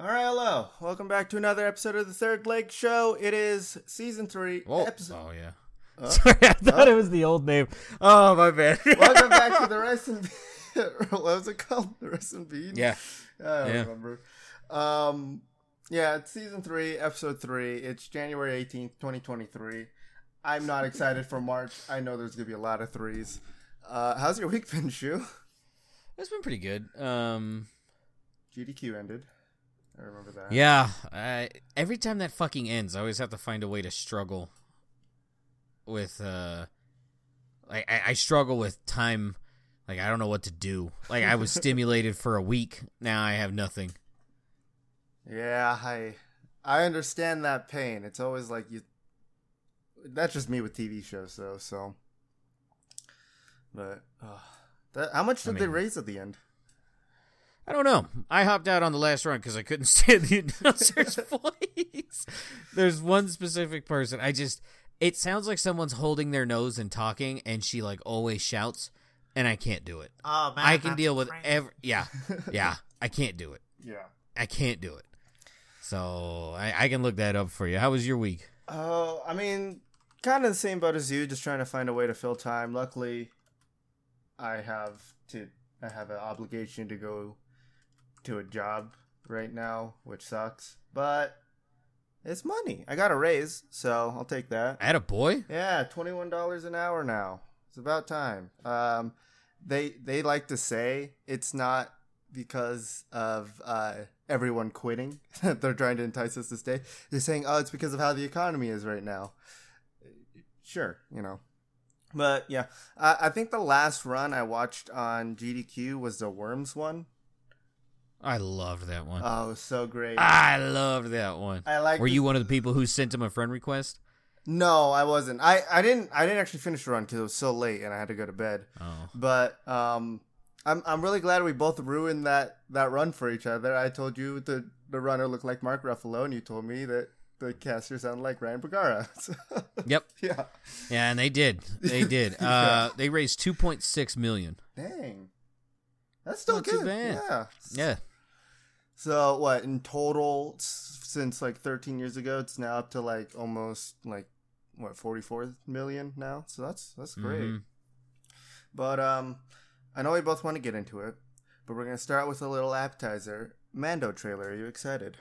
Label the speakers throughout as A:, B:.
A: All right, hello. Welcome back to another episode of the Third Leg Show. It is season three,
B: Oh,
A: episode.
B: oh yeah. Sorry, I thought it was the old name. Oh my bad.
A: Welcome back to the Rice and what was it called? The Rice and Bean.
B: yeah.
A: I don't
B: Yeah.
A: remember. Um, yeah, it's season three, episode three. It's January eighteenth, twenty twenty three. I'm not excited for March. I know there's gonna be a lot of threes. Uh, how's your week been, Shu?
B: It's been pretty good. Um,
A: GDQ ended. I remember that.
B: yeah. I, every time that fucking ends, I always have to find a way to struggle with. uh I, I, I struggle with time. Like I don't know what to do. Like I was stimulated for a week. Now I have nothing.
A: Yeah, I I understand that pain. It's always like you. That's just me with TV shows, though. So, but uh, that, how much
B: I
A: did they raise at the end?
B: I don't know. I hopped out on the last run because I couldn't stand the announcer's voice. There's one specific person. I just. It sounds like someone's holding their nose and talking, and she like always shouts, and I can't do it.
C: Oh man,
B: I can deal with
C: crazy.
B: every. Yeah, yeah. I can't do it.
A: Yeah.
B: I can't do it. So I, I can look that up for you. How was your week?
A: Oh, I mean, kind of the same boat as you. Just trying to find a way to fill time. Luckily, I have to. I have an obligation to go to a job right now, which sucks. But it's money. I got a raise, so I'll take that.
B: At a boy.
A: Yeah, twenty one dollars an hour now. It's about time. Um, they they like to say it's not because of uh, everyone quitting they're trying to entice us to stay. They're saying, oh, it's because of how the economy is right now. Sure, you know. But yeah, I, I think the last run I watched on GDQ was the Worms one.
B: I loved that one.
A: Oh, it was so great.
B: I loved that one.
A: I like.
B: Were you one of the people who sent him a friend request?
A: No, I wasn't. I, I didn't. I didn't actually finish the run because it was so late and I had to go to bed.
B: Oh,
A: But um, I'm I'm really glad we both ruined that that run for each other. I told you the the runner looked like Mark Ruffalo, and you told me that the caster sounded like Ryan Bergara. So,
B: yep.
A: yeah.
B: Yeah, and they did. They did. Uh, they raised two point six million.
A: Dang. That's still
B: Not
A: good.
B: too bad.
A: Yeah.
B: Yeah.
A: So what in total since like 13 years ago, it's now up to like almost like what 44 million now. So that's that's great.
B: Mhm.
A: But um, I know we both want to get into it, but we're gonna start with a little appetizer. Mando trailer. Are you excited?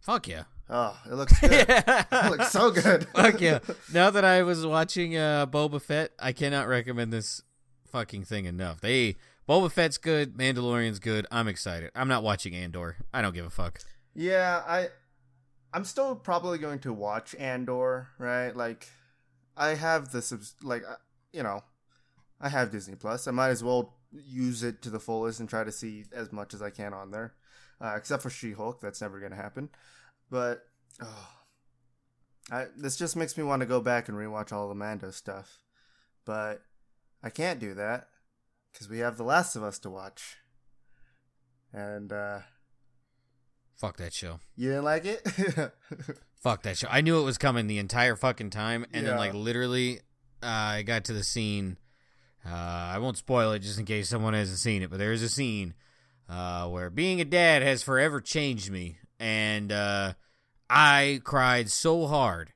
B: Fuck yeah.
A: Oh, it looks good. it looks so good.
B: Fuck yeah. Now that I was watching uh, Boba Fett, I cannot recommend this fucking thing enough. They Boba Fett's good, Mandalorian's good. I'm excited. I'm not watching Andor. I don't give a fuck.
A: Yeah, I I'm still probably going to watch Andor, right? Like I have the subs- like uh, you know, I have Disney Plus. I might as well use it to the fullest and try to see as much as I can on there. Uh, except for She-Hulk, that's never going to happen. But oh, I this just makes me want to go back and rewatch all the Mando stuff. But I can't do that cuz we have The Last of Us to watch. And uh
B: Fuck that show.
A: you didn't like it?
B: Fuck that show. I knew it was coming the entire fucking time, and then like literally, uh, I got to the scene. Uh, I won't spoil it just in case someone hasn't seen it, but there is a scene uh, where being a dad has forever changed me, and uh, I cried so hard,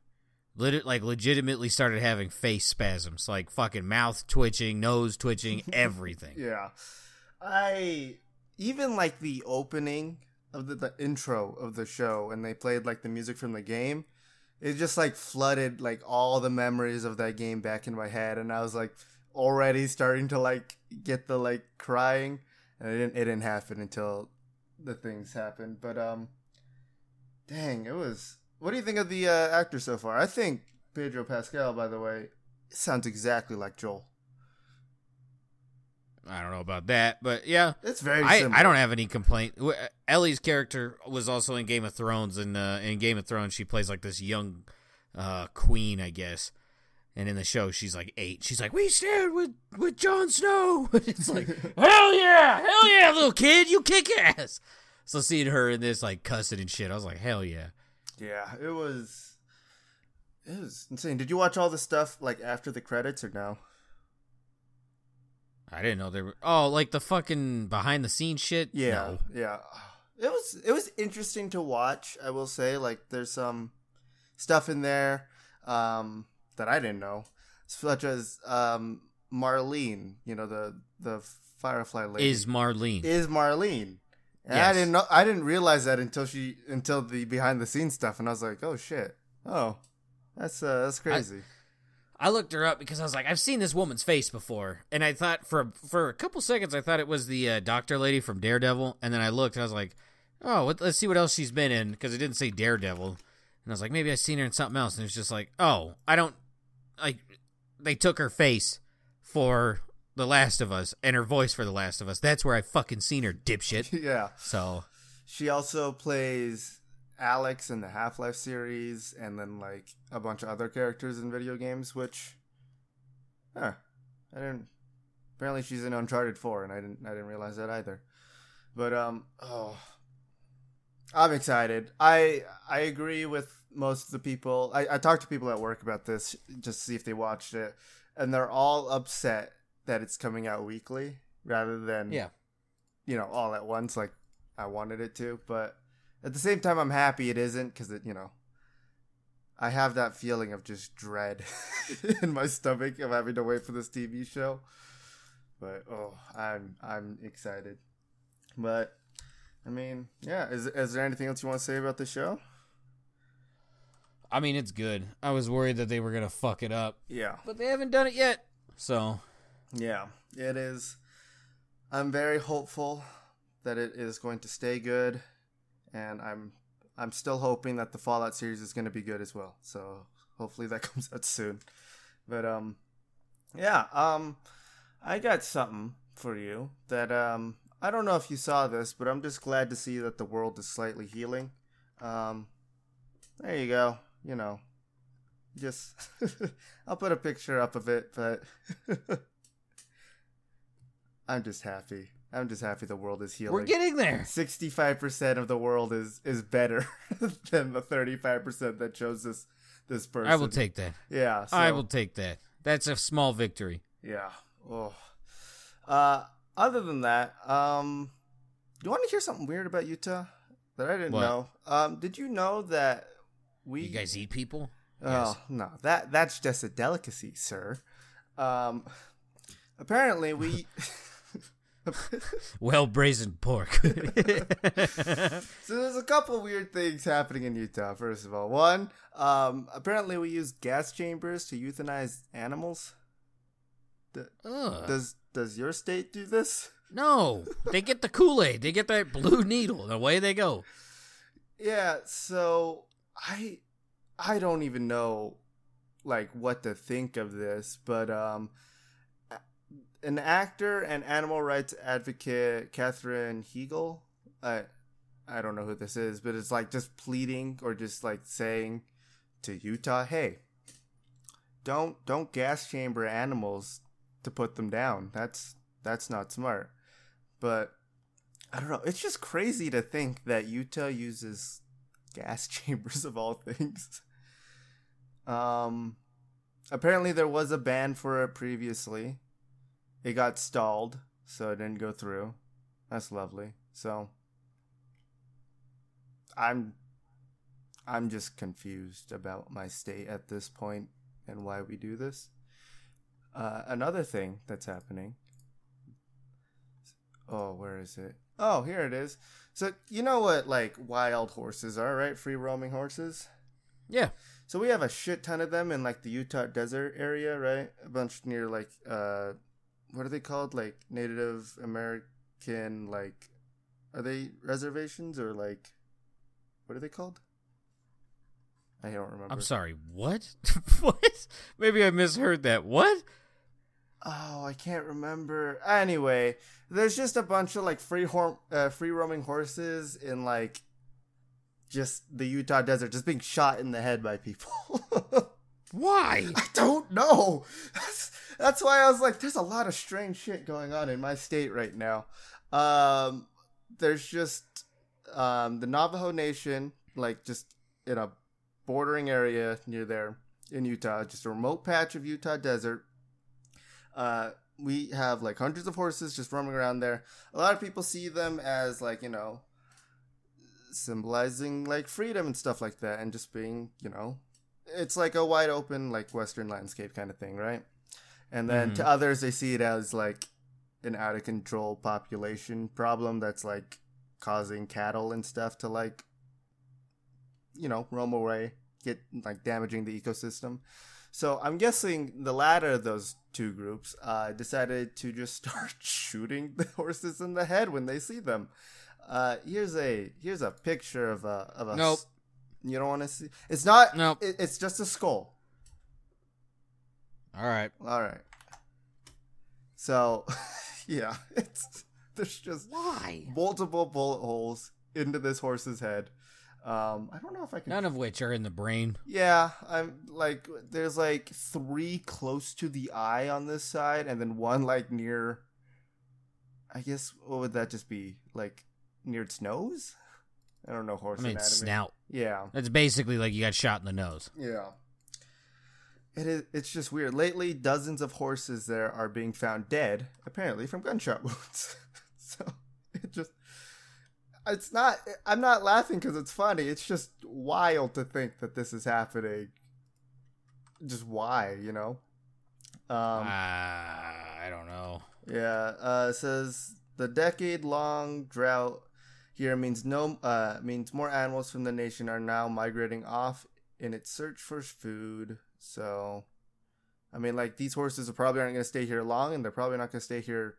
B: lit- like legitimately started having face spasms, like fucking mouth twitching, nose twitching, everything.
A: Yeah. I even like the opening of the, the intro of the show and they played like the music from the game. It just like flooded like all the memories of that game back in my head and I was like already starting to like get the like crying and it didn't it didn't happen until the things happened. But um dang, it was what do you think of the uh, actor so far? I think Pedro Pascal by the way sounds exactly like Joel.
B: I don't know about that, but yeah,
A: It's very
B: I. I don't have any complaint. Ellie's character was also in Game of Thrones, and uh, in Game of Thrones, she plays like this young uh, queen, I guess. And in the show, she's like eight. She's like, "We stand with with Jon Snow." it's like, hell yeah, hell yeah, little kid, you kick ass. So seeing her in this like cussing and shit, I was like, hell yeah.
A: Yeah, it was. It was insane. Did you watch all the stuff like after the credits or no?
B: I didn't know there were. Oh, like the fucking behind the scenes shit.
A: Yeah,
B: No.
A: yeah. it was it was interesting to watch. I will say, like, there's some stuff in there um, that I didn't know, such as um, Marlene. You know, the the Firefly lady
B: Is Marlene?
A: is Marlene.
B: Yes.
A: I didn't know. I didn't realize that until she until the behind the scenes stuff, and I was like, oh shit, oh, that's uh, that's crazy.
B: I looked her up because I was like, I've seen this woman's face before, and I thought for for a couple seconds I thought it was the uh, doctor lady from Daredevil, and then I looked and I was like, oh, what, let's see what else she's been in because it didn't say Daredevil, and I was like, maybe I've seen her in something else, and it's just like, oh, I don't like they took her face for The Last of Us and her voice for The Last of Us. That's where I fucking seen her, dipshit.
A: yeah.
B: So
A: She also plays Alyx in the Half Life series, and then like a bunch of other characters in video games. Which, huh, I didn't. Apparently, she's in Uncharted Four, and I didn't. I didn't realize that either. But um, oh, I'm excited. I I agree with most of the people. I, I talked to people at work about this just to see if they watched it, and they're all upset that it's coming out weekly rather than
B: yeah,
A: you know, all at once like I wanted it to. But at the same time, I'm happy it isn't because it, you know, I have that feeling of just dread in my stomach of having to wait for this TV show. But oh, I'm I'm excited. But I mean, yeah. Is is there anything else you want to say about the show?
B: I mean it's good. I was worried that they were gonna fuck it up,
A: Yeah,
B: but they haven't done it yet. So
A: yeah. It is. I'm very hopeful that it is going to stay good, and I'm I'm still hoping that the Fallout series is going to be good as well. So hopefully that comes out soon. But um, yeah. Um, I got something for you that um I don't know if you saw this, but I'm just glad to see that the world is slightly healing. Um, there you go. You know, just I'll put a picture up of it, but I'm just happy. I'm just happy the world is healing.
B: we're getting there.
A: Sixty-five percent of the world is is better than the thirty-five percent that chose this this person.
B: I will take that.
A: Yeah, so,
B: I will take that. That's a small victory.
A: Yeah. Oh. Uh. Other than that, um, you want to hear something weird about Utah that I didn't
B: What?
A: know? Um, did you know that we
B: You guys eat people?
A: Oh
B: Yes.
A: no, that that's just a delicacy, sir. Um, apparently we.
B: Well braised pork.
A: So there's a couple weird things happening in Utah. First of all, one, um, apparently we use gas chambers to euthanize animals.
B: Ugh.
A: Does does your state do this?
B: no, they get the Kool Aid. They get that blue needle, and away they go.
A: Yeah. So I I don't even know like what to think of this, but um, an actor and animal rights advocate, Katherine Heigl. I I don't know who this is, but it's like just pleading or just like saying to Utah, "Hey, don't don't gas chamber animals to put them down. That's that's not smart." But I don't know. It's just crazy to think that Utah uses gas chambers of all things. Um, apparently there was a ban for it previously. It got stalled, so it didn't go through. That's lovely. So I'm I'm just confused about my state at this point and why we do this. Uh, another thing that's happening. Oh, where is it? Oh, here it is. So you know what like wild horses are, right? Free roaming horses.
B: Yeah.
A: So we have a shit ton of them in like the Utah desert area, right? A bunch near like uh what are they called? Like Native American like are they reservations or like what are they called? I don't remember.
B: I'm sorry. What? what? Maybe I misheard that. What?
A: Oh, I can't remember. Anyway, there's just a bunch of like free hor- uh, free roaming horses in like just the Utah desert, just being shot in the head by people.
B: Why?
A: I don't know. That's, why I was like, there's a lot of strange shit going on in my state right now. Um, there's just um, the Navajo Nation, like just in a bordering area near there in Utah, just a remote patch of Utah desert. Uh, we have like hundreds of horses just roaming around there. A lot of people see them as like you know symbolizing like freedom and stuff like that, and just being, you know, it's like a wide open like Western landscape kind of thing, right? And then
B: Mhm.
A: to others, they see it as like an out of control population problem that's like causing cattle and stuff to like, you know, roam away, get like damaging the ecosystem. So I'm guessing the latter of those two groups uh, decided to just start shooting the horses in the head when they see them. Uh, here's a here's a picture of a of a.
B: Nope.
A: s- You don't want to see. It's not.
B: Nope.
A: It, it's just a skull.
B: All right.
A: All right. So, yeah, it's there's just
B: Why?
A: multiple bullet holes into this horse's head. Um, I don't know if I can.
B: None of which are in the brain.
A: Yeah, I'm like there's like three close to the eye on this side, and then one like near. I guess what would that just be like near its nose? I don't know horse
B: I mean,
A: anatomy.
B: snout.
A: Yeah,
B: That's basically like you got shot in the nose.
A: yeah. It is. It's just weird. Lately, dozens of horses there are being found dead, apparently from gunshot wounds. so it just. It's not. I'm not laughing because it's funny. It's just wild to think that this is happening. Just why, you know? Um,
B: Ah, I don't know.
A: yeah. Uh, it says the decade-long drought here means no. Uh, means more animals from the nation are now migrating off in its search for food. So, I mean, like these horses are probably aren't going to stay here long, and they're probably not going to stay here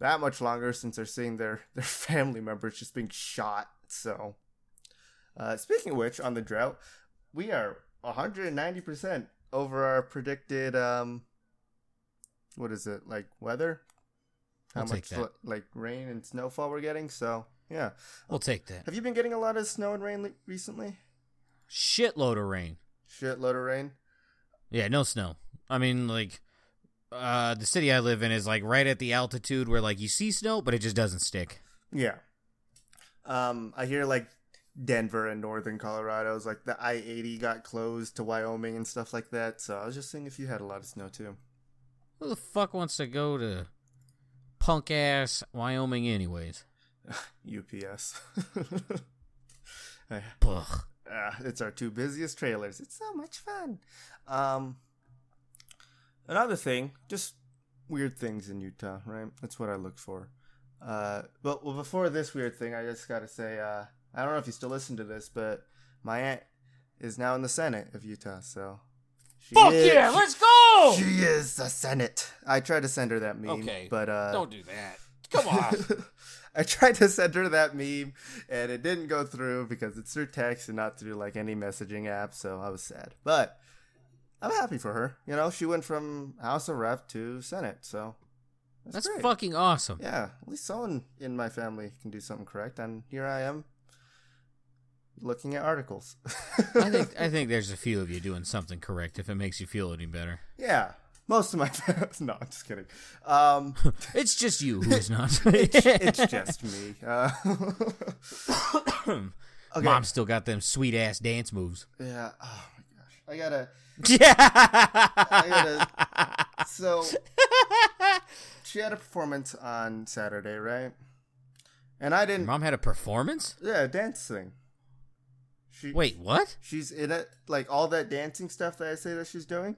A: that much longer since they're seeing their their family members just being shot. So, uh, speaking of which, on the drought, we are 190 percent over our predicted. Um, what is it like weather? How
B: I'll take
A: much
B: that.
A: li- like rain and snowfall we're getting? So, yeah.
B: We'll take that.
A: Have you been getting a lot of snow and rain le- recently?
B: Shitload of rain.
A: Shitload of rain.
B: Yeah, no snow. I mean, like, uh, the city I live in is like right at the altitude where like you see snow, but it just doesn't stick.
A: Yeah. Um, I hear like Denver and northern Colorado is like the I eighty got closed to Wyoming and stuff like that. So I was just seeing if you had a lot of snow too.
B: Who the fuck wants to go to punk ass Wyoming, anyways?
A: UPS.
B: Ugh.
A: Ah, it's our two busiest trailers. It's so much fun. Um, another thing, just weird things in Utah, right? That's what I look for. Uh, but well, before this weird thing, I just gotta say, uh, I don't know if you still listen to this, but my aunt is now in the Senate of Utah, so she
B: Fuck
A: is-
B: yeah, let's go!
A: She is the Senate. I tried to send her that meme,
B: Okay,
A: but uh,
B: Don't do that. Come on.
A: I tried to send her that meme and it didn't go through because it's through text and not through like any messaging app, so I was sad. But I'm happy for her. You know, she went from House of Rep to Senate, so that's,
B: That's
A: great.
B: fucking awesome.
A: Yeah, at least someone in my family can do something correct, and here I am looking at articles.
B: I think I think there's a few of you doing something correct if it makes you feel any better.
A: yeah, most of my no, I'm just kidding. Um,
B: It's just you who is not.
A: it's, it's just me. Uh, okay.
B: Mom still got them sweet ass dance moves.
A: Yeah. Oh my gosh. I gotta.
B: Yeah.
A: Gotta. So she had a performance on Saturday, right? And I didn't.
B: Mom had a performance?
A: Yeah, a dance. She
B: Wait, what?
A: She's in it, like all that dancing stuff that I say that she's doing.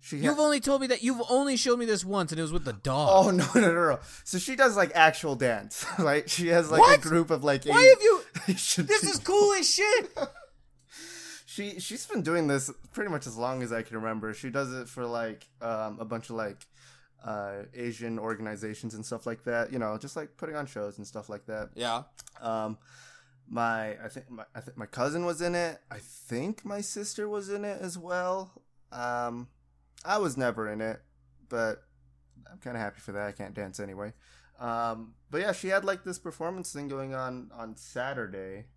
A: She.
B: You've only told me that you've only showed me this once and it was with the dog.
A: Oh no no no no! So she does like actual dance, right? She has like
B: What?
A: a group of like.
B: Why
A: eight-
B: have you This is cool as shit.
A: She she's been doing this pretty much as long as I can remember. She does it for like um, a bunch of like uh, Asian organizations and stuff like that. You know, just like putting on shows and stuff like that.
B: Yeah.
A: Um, my I think my I think my cousin was in it. I think my sister was in it as well. Um, I was never in it, but I'm kind of happy for that. I can't dance anyway. Um, but yeah, she had like this performance thing going on on Saturday,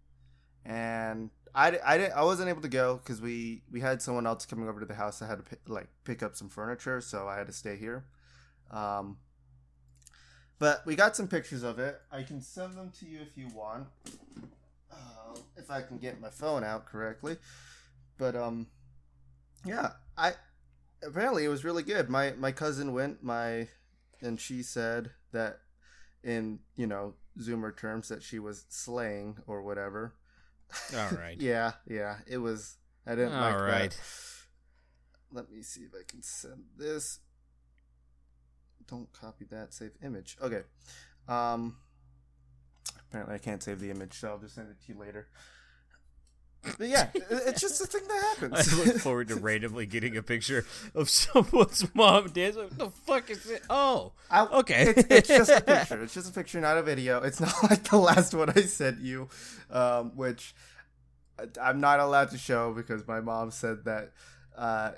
A: and I, I, I wasn't able to go because we we had someone else coming over to the house. I had to pick, like pick up some furniture, so I had to stay here. Um, but we got some pictures of it. I can send them to you if you want, uh, if I can get my phone out correctly. But um, yeah, I apparently it was really good. My my cousin went my, and she said that in you know Zoomer terms that she was slaying or whatever.
B: All right.
A: yeah, yeah, it was. I didn't
B: All
A: like
B: right.
A: that. Let me see if I can send this. Don't copy that. Save image. Okay. Um. Apparently, I can't save the image, so I'll just send it to you later. But yeah, it's just a thing that happens.
B: I look forward to randomly getting a picture of someone's mom dancing. What the fuck is it? Oh,
A: I-
B: okay.
A: It's, it's just a picture. It's just a picture, not a video. It's not like the last one I sent you, um, which I'm not allowed to show because my mom said that, uh,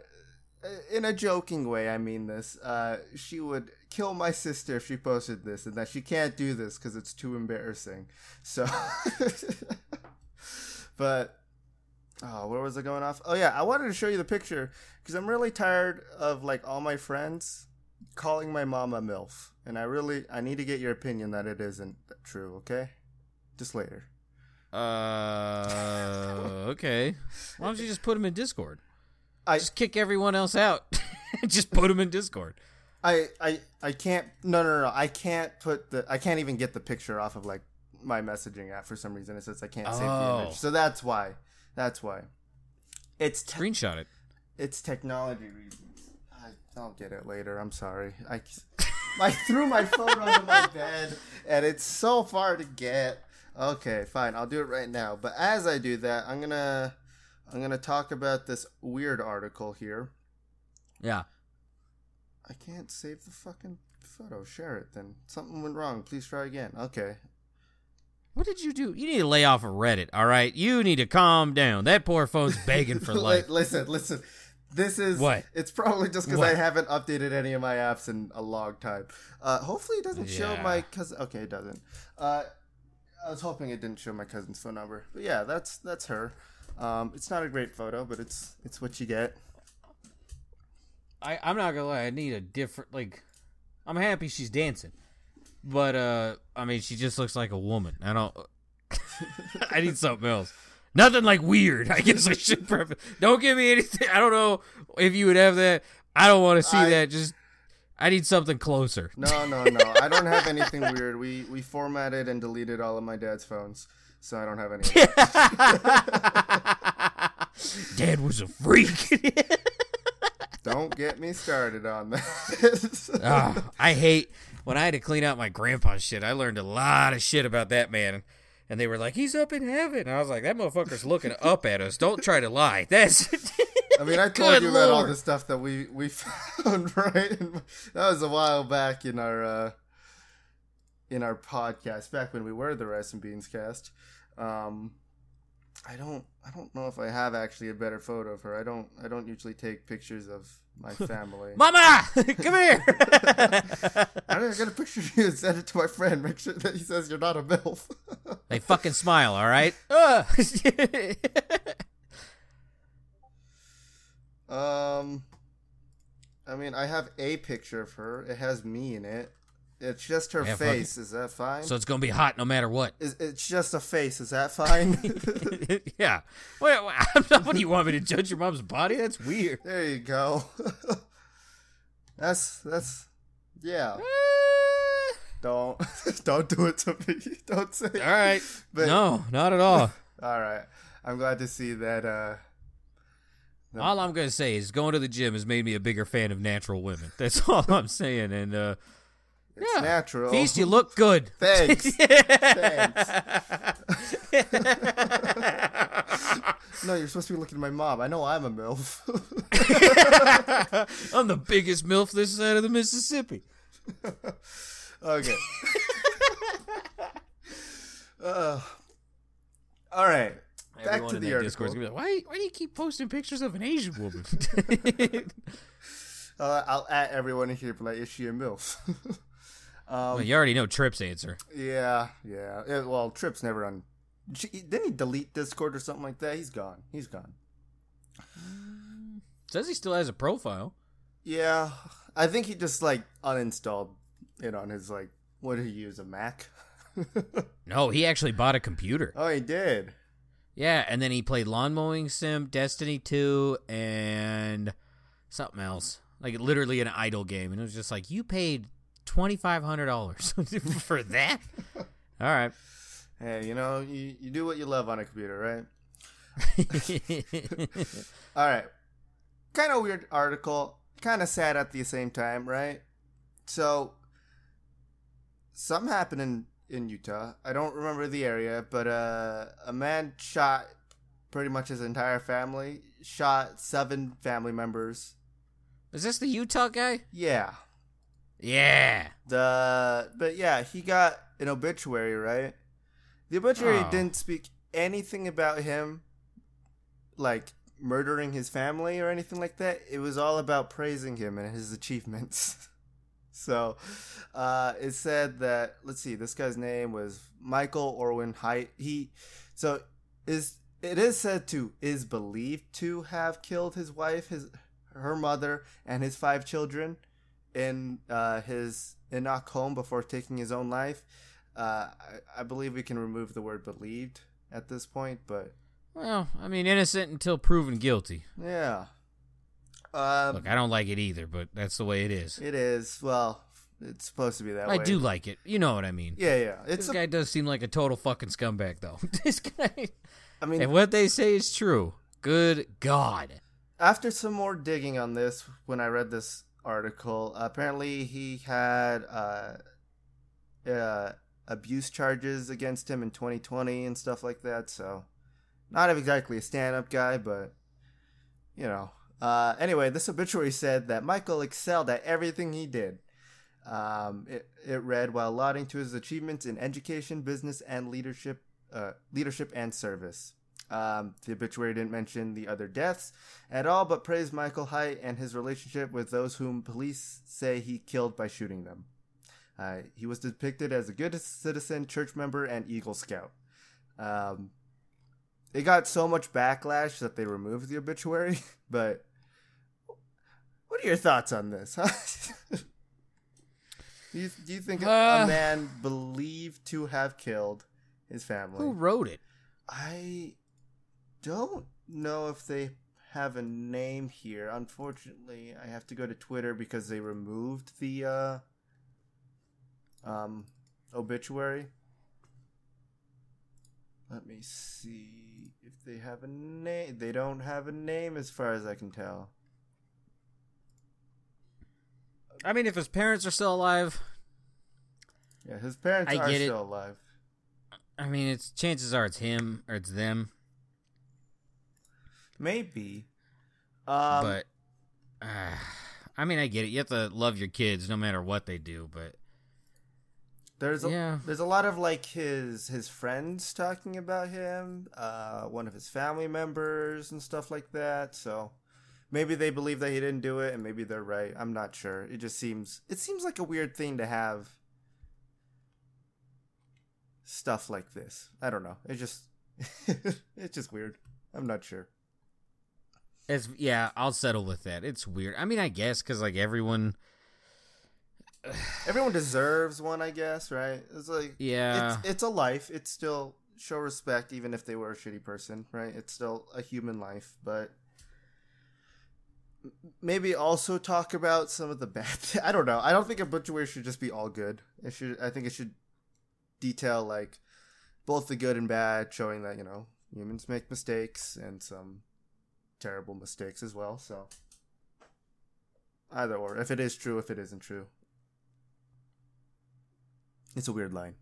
A: in a joking way, I mean this. Uh, she would kill my sister if she posted this, and that she can't do this because it's too embarrassing. So, but Oh, where was I going off? Oh yeah, I wanted to show you the picture because I'm really tired of like all my friends calling my mom a milf, and I really I need to get your opinion that it isn't true. Okay, just later.
B: Uh, okay. Why don't you just put them in Discord?
A: I
B: Just kick everyone else out. just put them in Discord.
A: I I I can't. No no no. I can't put the. I can't even get the picture off of like my messaging app for some reason. It says I can't save the
B: Oh.
A: image, so that's why. That's why. It's te-
B: Screenshot it.
A: it's technology reasons. I, I'll get it later. I'm sorry. I, I threw my phone onto my bed, and it's so far to get. Okay, fine. I'll do it right now. But as I do that, I'm gonna I'm gonna talk about this weird article here.
B: Yeah.
A: I can't save the fucking photo. Share it then. Something went wrong. Please try again. Okay.
B: What did you do? You need to lay off of Reddit, all right? You need to calm down. That poor phone's begging for
A: Li-
B: life.
A: listen, listen. This is
B: What?
A: It's probably just because I haven't updated any of my apps in a long time. Uh, hopefully, it doesn't show my cousin. Okay, it doesn't. Uh, I was hoping it didn't show my cousin's phone number, but yeah, that's that's her. Um, it's not a great photo, but it's it's what you get.
B: I, I'm not gonna lie, I need a different like I'm happy she's dancing. But uh I mean she just looks like a woman. I don't I need something else. Nothing like weird. I guess I should preface. Don't give me anything. I don't know if you would have that. I don't want to see
A: I-
B: that. Just I need something closer.
A: No, no, no. I don't have anything weird. We we formatted and deleted all of my dad's phones, so I don't have any.
B: Dad was a freak.
A: don't get me started on that.
B: Ah, I hate when I had to clean out my grandpa's shit. I learned a lot of shit about that man. And they were like, he's up in heaven. And I was like, that motherfucker's looking up at us. Don't try to lie. That's.
A: I mean, I told
B: Good
A: you about all the stuff that we we found, right? And that was a while back in our uh, in our podcast, back when we were the Rice and Beans cast. Um, I don't I don't know if I have actually a better photo of her. I don't I don't usually take pictures of my family.
B: Mama, come here.
A: I'm gonna get a picture of you and send it to my friend. Make sure that he says you're not a milf.
B: they fucking smile, all right?
A: Um, I mean, I have a picture of her. It has me in it. It's just her
B: Yeah,
A: face. Is that fine?
B: so it's going to be hot no matter what.
A: Is it's just a face? Is that fine?
B: yeah. Wait, wait, I'm not, what do you want me to judge your mom's body? That's weird.
A: there you go. that's that's yeah.
B: Eh,
A: Don't don't do it to me. Don't say.
B: all right.
A: But
B: no, not at all.
A: all right. I'm glad to see that. uh
B: All I'm gonna say is going to the gym has made me a bigger fan of natural women. That's all I'm saying. And uh,
A: It's
B: yeah,
A: natural.
B: Feast, you look good.
A: Thanks. Thanks. no, you're supposed to be looking at my mom. I know I'm a milf.
B: I'm the biggest milf this side of the Mississippi.
A: Okay. uh, all right. Back
B: Everyone
A: to
B: in
A: the
B: that Discord's
A: article.
B: gonna be like, why, why do you keep posting pictures of an Asian woman?
A: Uh, I'll at everyone in here, but like, is she a milf? Um,
B: well, you already know Trip's answer.
A: yeah, yeah, Yeah, Well, Trip's never on. Didn't he delete Discord or something like that? He's gone. He's gone.
B: Says he still has a profile.
A: Yeah, I think he just like uninstalled it on his like. What did he use? A Mac?
B: No, he actually bought a computer.
A: oh, he did.
B: Yeah, and then he played Lawn Mowing Sim, Destiny 2, and something else. Like literally an idle game. And it was just like, you paid $2,500 for that? All right.
A: Hey, you know, you, you do what you love on a computer, right? All right. Kind of weird article. Kind of sad at the same time, right? So, something happened in, in Utah. I don't remember the area, but uh, a man shot pretty much his entire family, shot seven family members.
B: Is this the Utah guy?
A: Yeah.
B: Yeah.
A: The but yeah, he got an obituary, right? The obituary
B: Oh.
A: didn't speak anything about him like murdering his family or anything like that. It was all about praising him and his achievements. so, uh it said that let's see, this guy's name was Michael Orwin Haight. He so is it is said to is believed to have killed his wife, his her mother, and his five children in uh, his Enoch home before taking his own life. Uh, I, I believe we can remove the word believed at this point, but
B: Well, I mean, innocent until proven guilty.
A: yeah. Um,
B: Look, I don't like it either, but that's the way it is.
A: it is. Well, it's supposed to be that
B: I
A: way.
B: I do like it. You know what I mean.
A: Yeah, yeah.
B: This
A: A,
B: guy does seem like a total fucking scumbag, though. this guy.
A: I mean,
B: And what they say is true. Good God.
A: after some more digging on this, when I read this article, apparently he had uh, uh, abuse charges against him in 2020 and stuff like that. So, not exactly a stand-up guy, but you know. Uh, anyway, this obituary said that Michael excelled at everything he did. Um, it, it read while lauding to his achievements in education, business, and leadership, uh, leadership and service. Um, the obituary didn't mention the other deaths at all, but praised Michael Haight and his relationship with those whom police say he killed by shooting them. Uh, he was depicted as a good citizen, church member, and Eagle Scout. Um, it got so much backlash that they removed the obituary, but what are your thoughts on this? Huh? do, you, do you think a-
B: Uh.
A: a man believed to have killed his family?
B: Who wrote it?
A: I don't know if they have a name here. Unfortunately, I have to go to Twitter because they removed the uh, um, obituary. Let me see if they have a name. They don't have a name as far as I can tell.
B: I mean, if his parents are still alive,
A: Yeah, his parents
B: I
A: are
B: get it.
A: still alive.
B: I mean, it's chances are it's him or it's them.
A: Maybe. Um,
B: but uh, I mean, I get it. You have to love your kids no matter what they do. But
A: There's a,
B: Yeah.
A: there's a lot of like his his friends talking about him, uh, one of his family members and stuff like that. So maybe they believe that he didn't do it, and maybe they're right. I'm not sure. It just seems it seems like a weird thing to have stuff like this. I don't know. It just it's just weird. I'm not sure.
B: It's yeah, I'll settle with that. It's weird. I mean, I guess because like everyone,
A: Everyone deserves one, I guess. Right? It's like
B: yeah,
A: it's it's a life. It's still show respect, even if they were a shitty person, right? It's still a human life, but maybe also talk about some of the bad. I don't know. I don't think obituary should just be all good. It should. I think it should detail like both the good and bad, showing that you know humans make mistakes and some terrible mistakes as well. So either or, if it is true, if it isn't true, it's a weird line.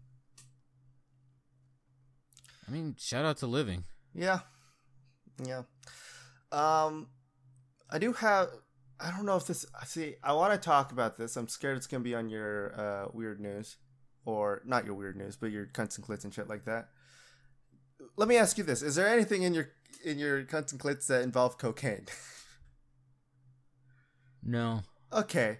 B: I mean, shout out to living.
A: Yeah. Yeah. Um I do have I don't know if this see I want to talk about this. I'm scared it's going to be on your uh weird news or not your weird news, but your cunts and clits and shit like that. Let me ask you this. Is there anything in your in your cunts and clits that involve cocaine?
B: No,
A: Okay,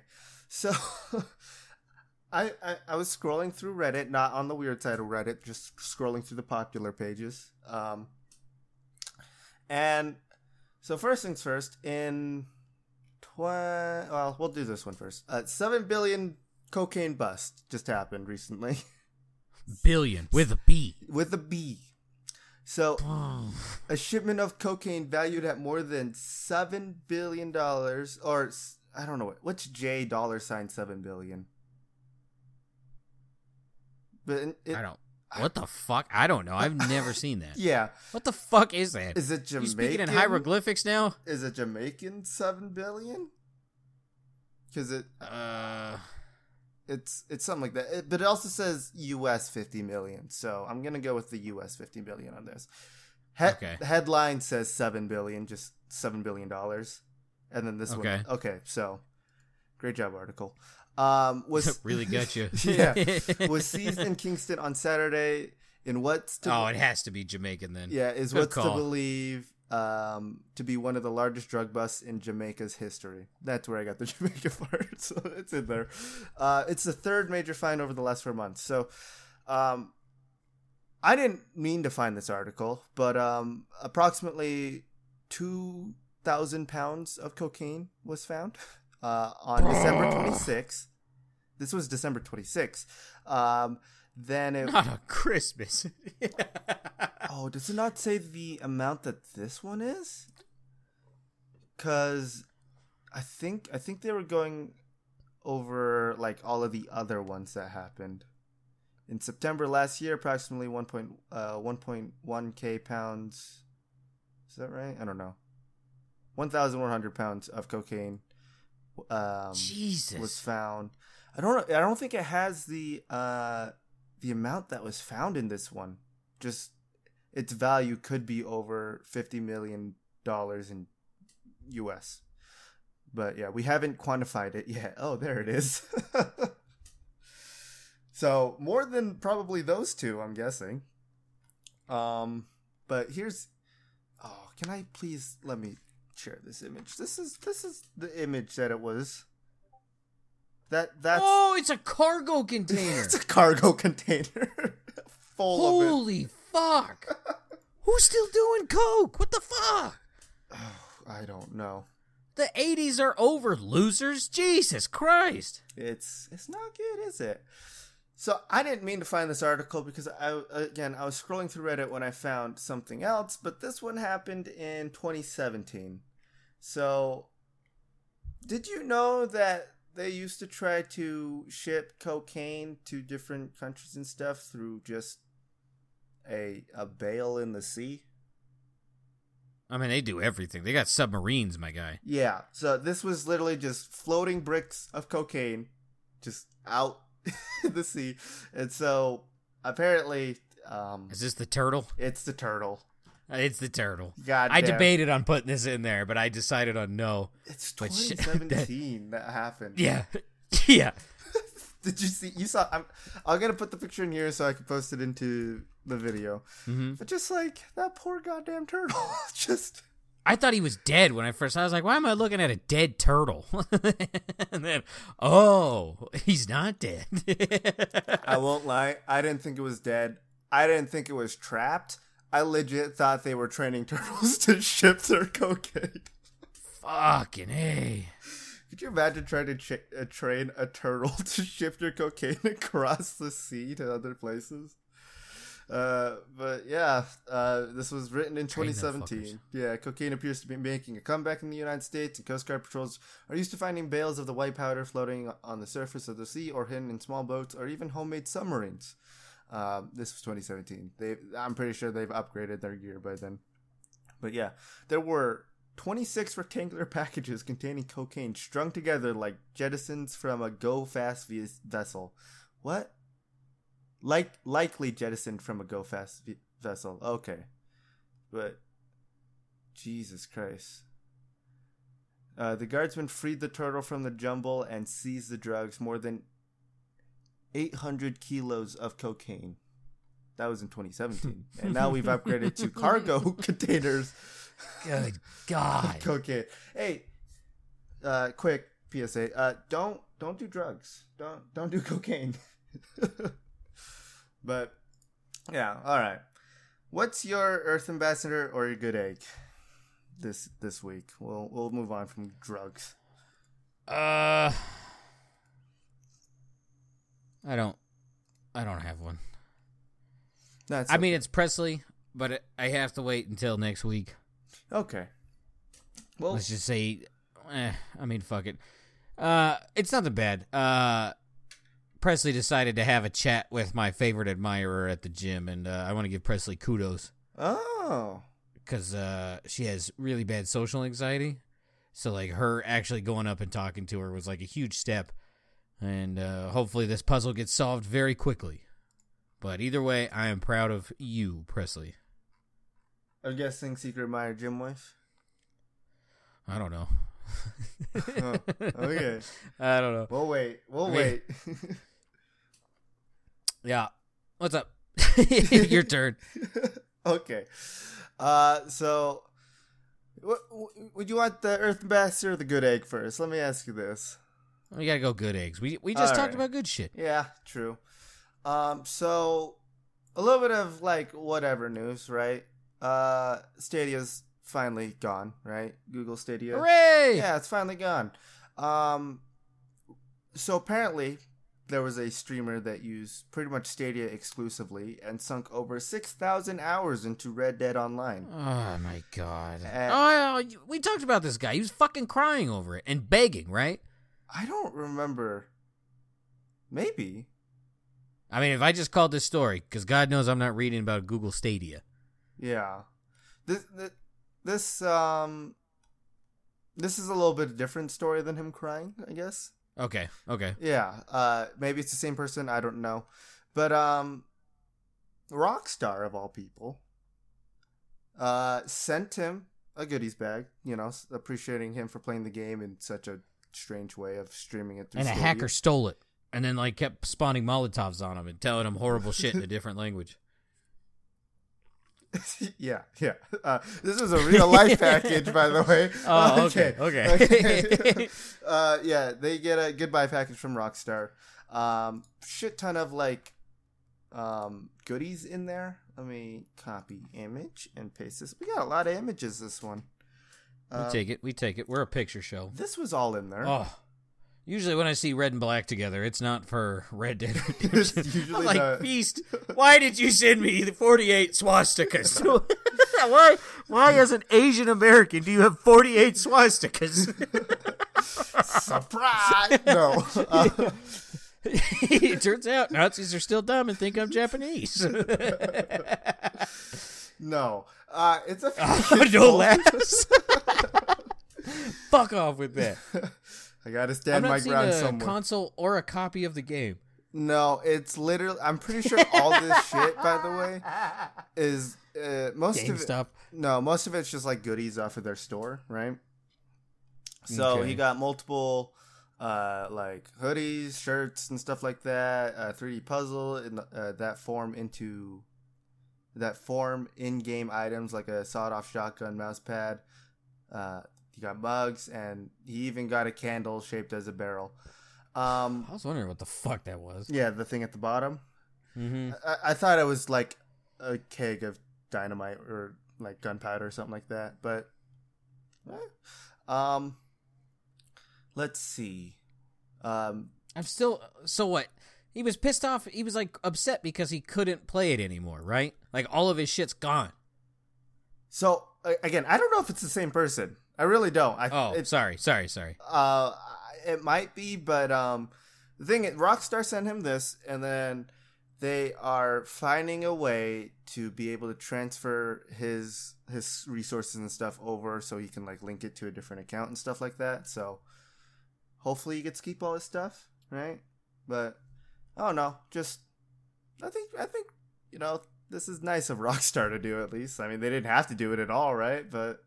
A: so I, I I was scrolling through Reddit, not on the weird side of Reddit, just scrolling through the popular pages. Um, and so first things first, in tw- well, we'll do this one first. Uh, Seven billion cocaine bust just happened recently
B: billion with a B.
A: with a B. So a shipment of cocaine valued at more than seven billion dollars, or I don't know what what's J dollar sign seven billion. But it,
B: I don't. What the fuck? I don't know. I've never seen that.
A: Yeah,
B: What the fuck is that?
A: is it Jamaican?
B: you speaking in hieroglyphics now?
A: Is it Jamaican seven billion? Because it
B: Uh,
A: it's it's something like that. It, but it also says U.S. fifty million, so I'm gonna go with the U.S. fifty million on this. He-
B: Okay.
A: Headline says seven billion, just seven billion dollars, and then this
B: Okay.
A: one. Okay, so great job, article. Um, was
B: really got you.
A: yeah, was seized in Kingston on Saturday in what's to
B: oh, it has to be Jamaican then.
A: yeah is
B: Good
A: what's to believe um, to be one of the largest drug busts in Jamaica's history. That's where I got the Jamaica part, so it's in there. Uh, it's the third major find over the last four months. So, um, I didn't mean to find this article, but um, approximately two thousand pounds of cocaine was found uh, on December twenty sixth. This was December twenty sixth. Um, then it
B: Not a Christmas.
A: Oh, does it not say the amount that this one is? Cause I think I think they were going over like all of the other ones that happened. In September last year, approximately 1. Point, uh, 1.1 k pounds. Is that right? I don't know. 1,100 pounds of cocaine um,
B: Jesus.
A: was found. I don't know. I don't think it has the uh, the amount that was found in this one. Just its value could be over fifty million dollars in U.S. But yeah, we haven't quantified it yet. Oh, there it is. so more than probably those two, I'm guessing. Um, but here's. Oh, can I please let me share this image? This is this is the image that it was. That that's
B: oh, it's a cargo container.
A: it's a cargo container full.
B: Holy fuck. Who's still doing coke? What the fuck?
A: Oh, I don't know.
B: The 80s are over, losers. Jesus Christ.
A: It's it's not good, is it? So I didn't mean to find this article because I again I was scrolling through Reddit when I found something else, but this one happened in 2017. So did you know that they used to try to ship cocaine to different countries and stuff through just a a bale in the sea?
B: I mean, they do everything. They got submarines, my guy.
A: Yeah. So this was literally just floating bricks of cocaine just out in the sea. And so apparently um
B: Is this the turtle?
A: it's the turtle.
B: It's the turtle.
A: God
B: I debated on putting this in there, but I decided on no.
A: It's
B: but
A: 2017 that happened.
B: Yeah. yeah.
A: Did you see you saw I'm I'm going to put the picture in here so I can post it into the video.
B: hmm
A: But just like that poor goddamn turtle just
B: I thought he was dead when I first. I was like, "Why am I looking at a dead turtle?" and then, oh, he's not dead.
A: I won't lie. I didn't think it was dead. I didn't think it was trapped. I legit thought they were training turtles to ship their cocaine.
B: Fucking hey.
A: Could you imagine trying to ch- uh, train a turtle to ship your cocaine across the sea to other places? Uh, but yeah, uh, this was written in 2017. Yeah, cocaine appears to be making a comeback in the United States, and Coast Guard patrols are used to finding bales of the white powder floating on the surface of the sea or hidden in small boats or even homemade submarines. Um, this was 2017. They, I'm pretty sure they've upgraded their gear by then. But yeah, there were 26 rectangular packages containing cocaine strung together like jettisons from a go fast vessel. What? Like likely jettisoned from a go fast v- vessel. Okay. But Jesus Christ. Uh, the guardsmen freed the turtle from the jumble and seized the drugs, more than 800 kilos of cocaine. That was in 2017. and now we've upgraded to cargo containers
B: Good God.
A: cocaine. Hey, uh, quick PSA. Uh, don't don't do drugs. Don't don't do cocaine. but yeah, all right. What's your Earth Ambassador or your good egg this this week? We'll we'll move on from drugs.
B: Uh, I don't. I don't have one.
A: That's
B: I mean, it's Presley, but it, I have to wait until next week.
A: okay. Well,
B: Let's just say, eh, I mean, fuck it. Uh, it's nothing bad. Uh, Presley decided to have a chat with my favorite admirer at the gym, and uh, I want to give Presley kudos
A: Oh.
B: because uh, she has really bad social anxiety. So like her actually going up and talking to her was like a huge step, and uh, hopefully this puzzle gets solved very quickly. But either way, I am proud of you, Presley.
A: I'm guessing Secret Admirer gym wife.
B: I don't know.
A: Oh, okay.
B: I don't know.
A: We'll wait. We'll wait.
B: Yeah. What's up? Your turn.
A: okay. Uh, so, what, would you want the Earth Bastard or the Good Egg first? Let me ask you this.
B: We gotta go good eggs. We we just
A: All
B: talked
A: right.
B: about good shit.
A: Yeah, true. Um, so a little bit of like whatever news, right? Uh, Stadia's finally gone, right? Google Stadia.
B: Hooray!
A: Yeah, it's finally gone. Um, so apparently there was a streamer that used pretty much Stadia exclusively and sunk over six thousand hours into Red Dead Online.
B: Oh my god.
A: Uh,
B: oh, we talked about this guy. He was fucking crying over it and begging, right?
A: I don't remember. Maybe.
B: I mean, if I just called this story, because God knows I'm not reading about Google Stadia.
A: Yeah. This, this this um this is a little bit different story than him crying, I guess.
B: Okay, okay.
A: Yeah. Uh maybe it's the same person, I don't know. But um Rockstar of all people uh sent him a goodies bag, you know, appreciating him for playing the game in such a strange way of streaming it through
B: And a
A: Stadia.
B: hacker stole it, and then like kept spawning Molotovs on him and telling him horrible shit in a different language.
A: yeah, yeah. Uh, this is a real life package, by the way.
B: Oh, okay, okay.
A: uh, yeah, they get a goodbye package from Rockstar. Um, shit ton of like um, goodies in there. Let me copy image and paste this. We got a lot of images this one.
B: We
A: Uh,
B: take it. We take it. We're a picture show.
A: this was all in there.
B: Oh. Usually when I see red and black together, it's not for Red Dead Redemption.
A: usually
B: I'm like,
A: the-
B: Beast, why did you send me the 48 swastikas? why, why as an Asian American do you have 48 swastikas?
A: Surprise! no. Uh,
B: it turns out Nazis are still dumb and think I'm Japanese.
A: no. Uh, it's a
B: Oh, no laughs. Fuck off with that.
A: I gotta stand my ground
B: a
A: somewhere.
B: console or a copy of the game.
A: No, it's literally. I'm pretty sure all this shit, by the way, is uh, most of it.
B: GameStop.
A: No, most of it's just like goodies off of their store, right? So
B: Okay.
A: he got multiple, uh, like hoodies, shirts, and stuff like that. A 3D puzzle in uh, that form into that form in-game items like a sawed-off shotgun, mouse pad. Uh, he got mugs, and he even got a candle shaped as a barrel. Um,
B: I was wondering what the fuck that was.
A: yeah, the thing at the bottom.
B: Mm-hmm.
A: I, I thought it was like a keg of dynamite or like gunpowder or something like that. But, eh. um, let's see. Um,
B: I'm still. So what? He was pissed off. He was like upset because he couldn't play it anymore, right? Like all of his shit's gone.
A: so again, I don't know if it's the same person. I really don't. I,
B: Oh,
A: it's,
B: sorry, sorry, sorry.
A: uh, it might be, but um, the thing is, Rockstar sent him this, and then they are finding a way to be able to transfer his his resources and stuff over, so he can like link it to a different account and stuff like that. So hopefully he gets to keep all his stuff, right? But I don't know. Just I think I think you know this is nice of Rockstar to do at least. I mean, they didn't have to do it at all, right? But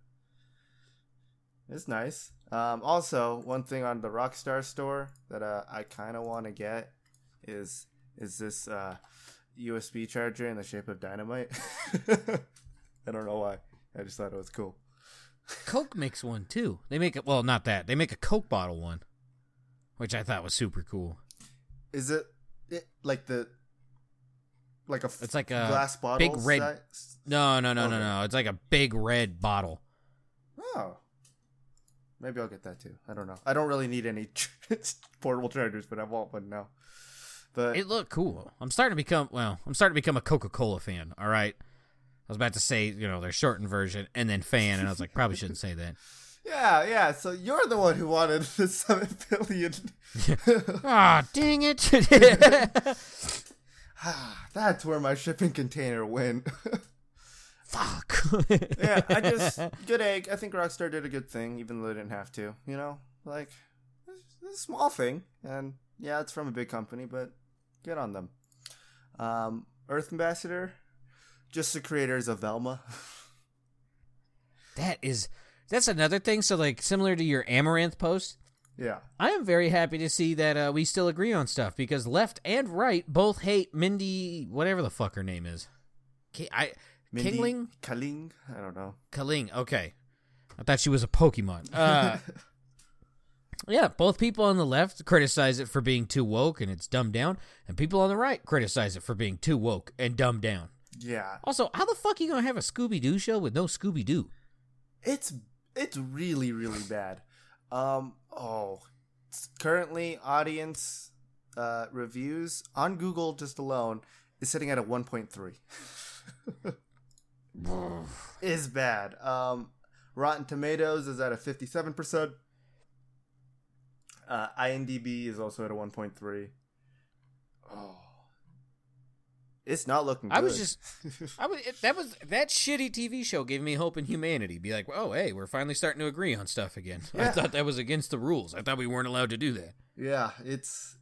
A: it's nice. Um, also, one thing on the Rockstar store that uh, I kind of want to get is is this uh, USB charger in the shape of dynamite. I don't know why. I just thought it was cool.
B: Coke makes one too. They make it. Well, not that. They make a Coke bottle one, which I thought was super cool.
A: Is it, it like the like a f-
B: It's like a
A: glass bottle?
B: big red-
A: size?
B: No, no, no, no, no. It's like a big red bottle.
A: Oh, maybe I'll get that too. I don't know. I don't really need any portable chargers, but I want one now. But
B: It looked cool. I'm starting to become well. I'm starting to become a Coca Cola fan. All right. I was about to say, you know, their shortened version and then fan, and I was like, probably shouldn't say that.
A: Yeah, yeah. So you're the one who wanted the seven billion.
B: Ah, dang it!
A: That's where my shipping container went.
B: Fuck.
A: yeah, I just good egg. I think Rockstar did a good thing, even though they didn't have to. You know, like it's a small thing, and yeah, it's from a big company, but good on them. Um, Earth Ambassador, just the creators of Velma.
B: that is that's another thing. So like similar to your Amaranth post,
A: yeah,
B: I am very happy to see that uh, we still agree on stuff because left and right both hate Mindy, whatever the fuck her name is. I
A: Mindy
B: Kingling
A: Kaling. I don't know.
B: Kaling. Okay, I thought she was a Pokemon. Uh, yeah, both people on the left criticize it for being too woke and it's dumbed down, and people on the right criticize it for being too woke and dumbed down.
A: Yeah,
B: Also, how the fuck are you gonna have a Scooby Doo show with no Scooby Doo?
A: it's it's really really bad. Um, oh, currently audience uh, reviews on Google just alone is sitting at a one point three. is bad. Um, Rotten Tomatoes is at a fifty seven percent. Uh, IMDb is also at a one point three. Oh, it's not looking. Good.
B: I was just, I was that was that shitty TV show gave me hope in humanity. Be like, oh hey, we're finally starting to agree on stuff again. I thought that was against the rules. I thought we weren't allowed to do that.
A: Yeah, it's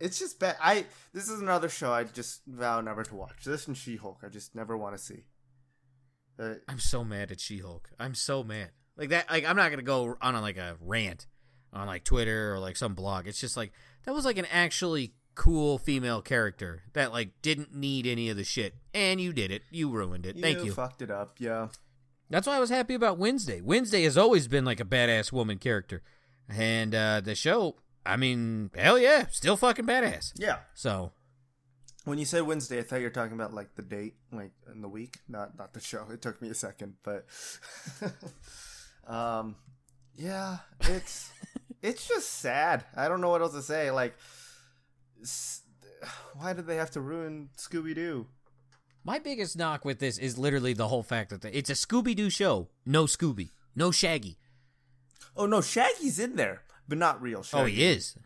A: it's just bad. I this is another show I just vow never to watch. This and She Hulk, I just never want to see. Uh,
B: I'm so mad at She Hulk. I'm so mad. Like that. Like I'm not gonna go on a, like a rant on like Twitter or like some blog. It's just like that was like an actually cool female character that like didn't need any of the shit, and you did it. You ruined it. Thank you.
A: Fucked it up. Yeah.
B: That's why I was happy about Wednesday. Wednesday has always been like a badass woman character, and uh the show. I mean, hell yeah, still fucking badass.
A: Yeah.
B: So
A: When you said Wednesday, I thought you were talking about like the date, like in the week, not not the show. It took me a second, but um, yeah, it's it's just sad. I don't know what else to say. Like, s- why did they have to ruin Scooby Doo?
B: my biggest knock with this is literally the whole fact that it's a Scooby Doo show. No Scooby, no Shaggy.
A: Oh no, Shaggy's in there, but not real Shaggy.
B: Oh, he is.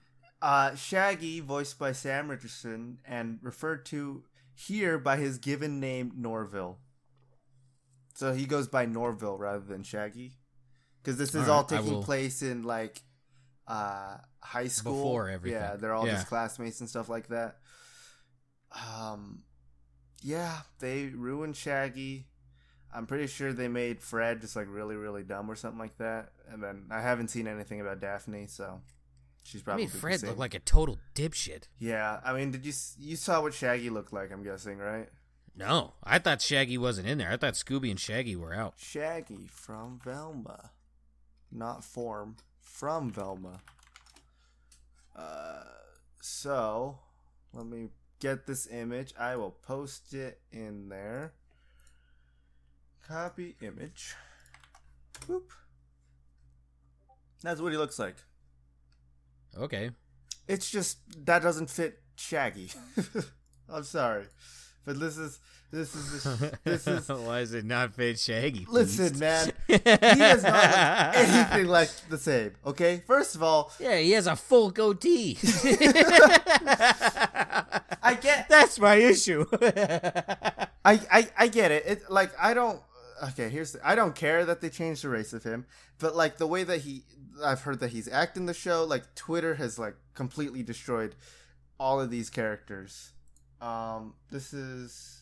A: Uh, Shaggy, voiced by Sam Richardson, and referred to here by his given name Norville. So he goes by Norville rather than Shaggy, because this is
B: All
A: all
B: right,
A: taking place in like uh, high school.
B: Before everything.
A: Yeah, they're all
B: Yeah.
A: his classmates and stuff like that. Um, yeah, they ruined Shaggy. I'm pretty sure they made Fred just like really, really dumb or something like that. And then I haven't seen anything about Daphne, so she's
B: I
A: probably
B: mean, Fred looked like a total dipshit.
A: Yeah, I mean, did you you saw what Shaggy looked like? I'm guessing, right?
B: No, I thought Shaggy wasn't in there. I thought Scooby and Shaggy were out.
A: Shaggy from Velma, not form from Velma. Uh, so let me get this image. I will post it in there. Copy image. Boop. That's what he looks like.
B: Okay.
A: It's just that doesn't fit Shaggy. I'm sorry, but this is this is this is
B: Why is it not fit Shaggy?
A: Listen, man, he does not look anything like the same. Okay, first of all,
B: Yeah, he has a full goatee.
A: I get,
B: That's my issue.
A: I, I, I get it. It like I don't. Okay, here's the, I don't care that they changed the race of him, but like the way that he, I've heard that he's acting the show. Like Twitter has like completely destroyed all of these characters. Um, this is.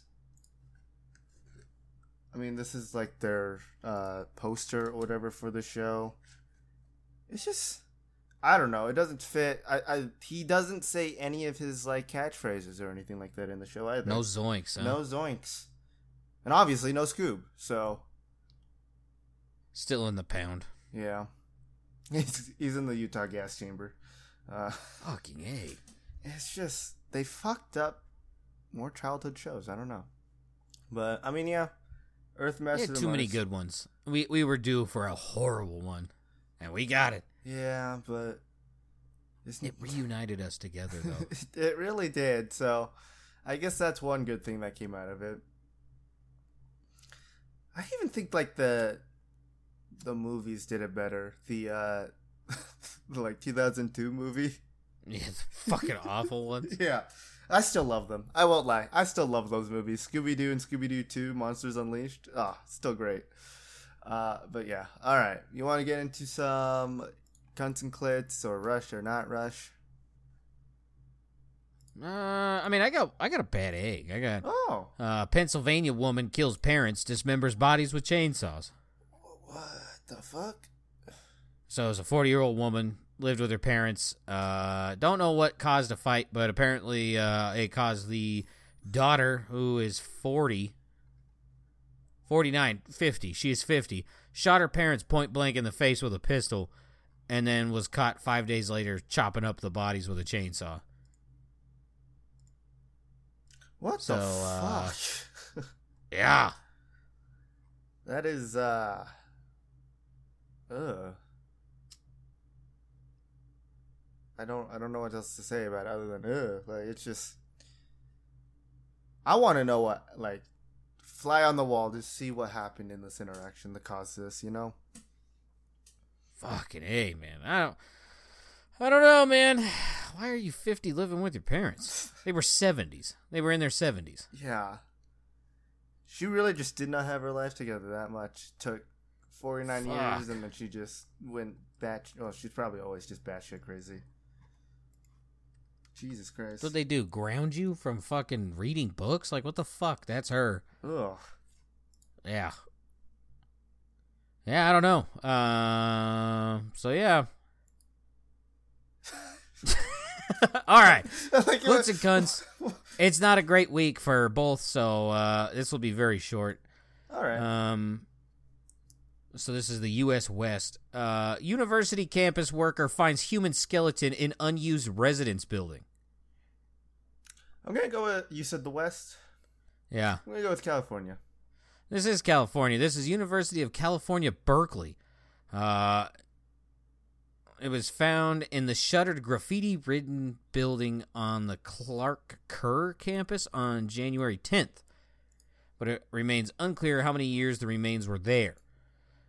A: I mean, this is like their uh, poster or whatever for the show. It's just, I don't know. It doesn't fit. I, I he doesn't say any of his like catchphrases or anything like that in the show either.
B: no zoinks. Huh?
A: No zoinks. And obviously no Scoob. So,
B: Still in the pound.
A: yeah. He's, he's in the Utah gas chamber. Uh,
B: Fucking a.
A: it's just, they fucked up more childhood shows. I don't know. But, I mean, yeah. Earth Master
B: too many
A: Mars-
B: good ones. We we were due for a horrible one, and we got it.
A: Yeah, but.
B: It reunited us together, though.
A: it really did. So, I guess that's one good thing that came out of it. I even think like the the movies did it better. The uh the, like 2002 movie.
B: Yeah, the fucking awful ones.
A: Yeah. I still love them. I won't lie. I still love those movies. Scooby Doo and Scooby Doo 2, Monsters Unleashed. Ah, oh, still great. Uh, but yeah. All right. You want to get into some cunts and clits or rush or not rush?
B: Uh, I mean, I got I got a bad egg. I got
A: Oh.
B: uh, Pennsylvania woman kills parents, dismembers bodies with chainsaws.
A: What the fuck?
B: So it's a 40 year old woman lived with her parents. Uh, don't know what caused a fight, but apparently uh, it caused the daughter, who is 40, 49, 50, she is 50, shot her parents point blank in the face with a pistol, and then was caught five days later chopping up the bodies with a chainsaw.
A: What
B: So,
A: the
B: uh,
A: fuck?
B: Yeah.
A: that is uh Ugh. I don't I don't know what else to say about it other than ugh. Like it's just I wanna know what like fly on the wall to see what happened in this interaction that caused this, you know?
B: Fucking A, man. I don't. I don't know, man. Why are you 50 living with your parents? They were 70s. They were in their 70s.
A: Yeah. She really just did not have her life together that much. Took 49
B: Fuck.
A: years and then she just went bat. Oh, she's probably always just batshit crazy. Jesus Christ.
B: What they do? Ground you from fucking reading books? Like what the fuck? That's her.
A: Ugh.
B: Yeah. Yeah, I don't know. Uh, so yeah. All right.
A: like,
B: and cunts. It's not a great week for both, so uh, this will be very short.
A: All right.
B: Um, so this is the U.S. West. Uh, university campus worker finds human skeleton in unused residence building.
A: I'm gonna go with you said the West.
B: Yeah,
A: I'm gonna go with California.
B: this is California. This is University of California, Berkeley. Uh, it was found in the shuttered graffiti-ridden building on the Clark Kerr campus on January 10th, but it remains unclear how many years the remains were there.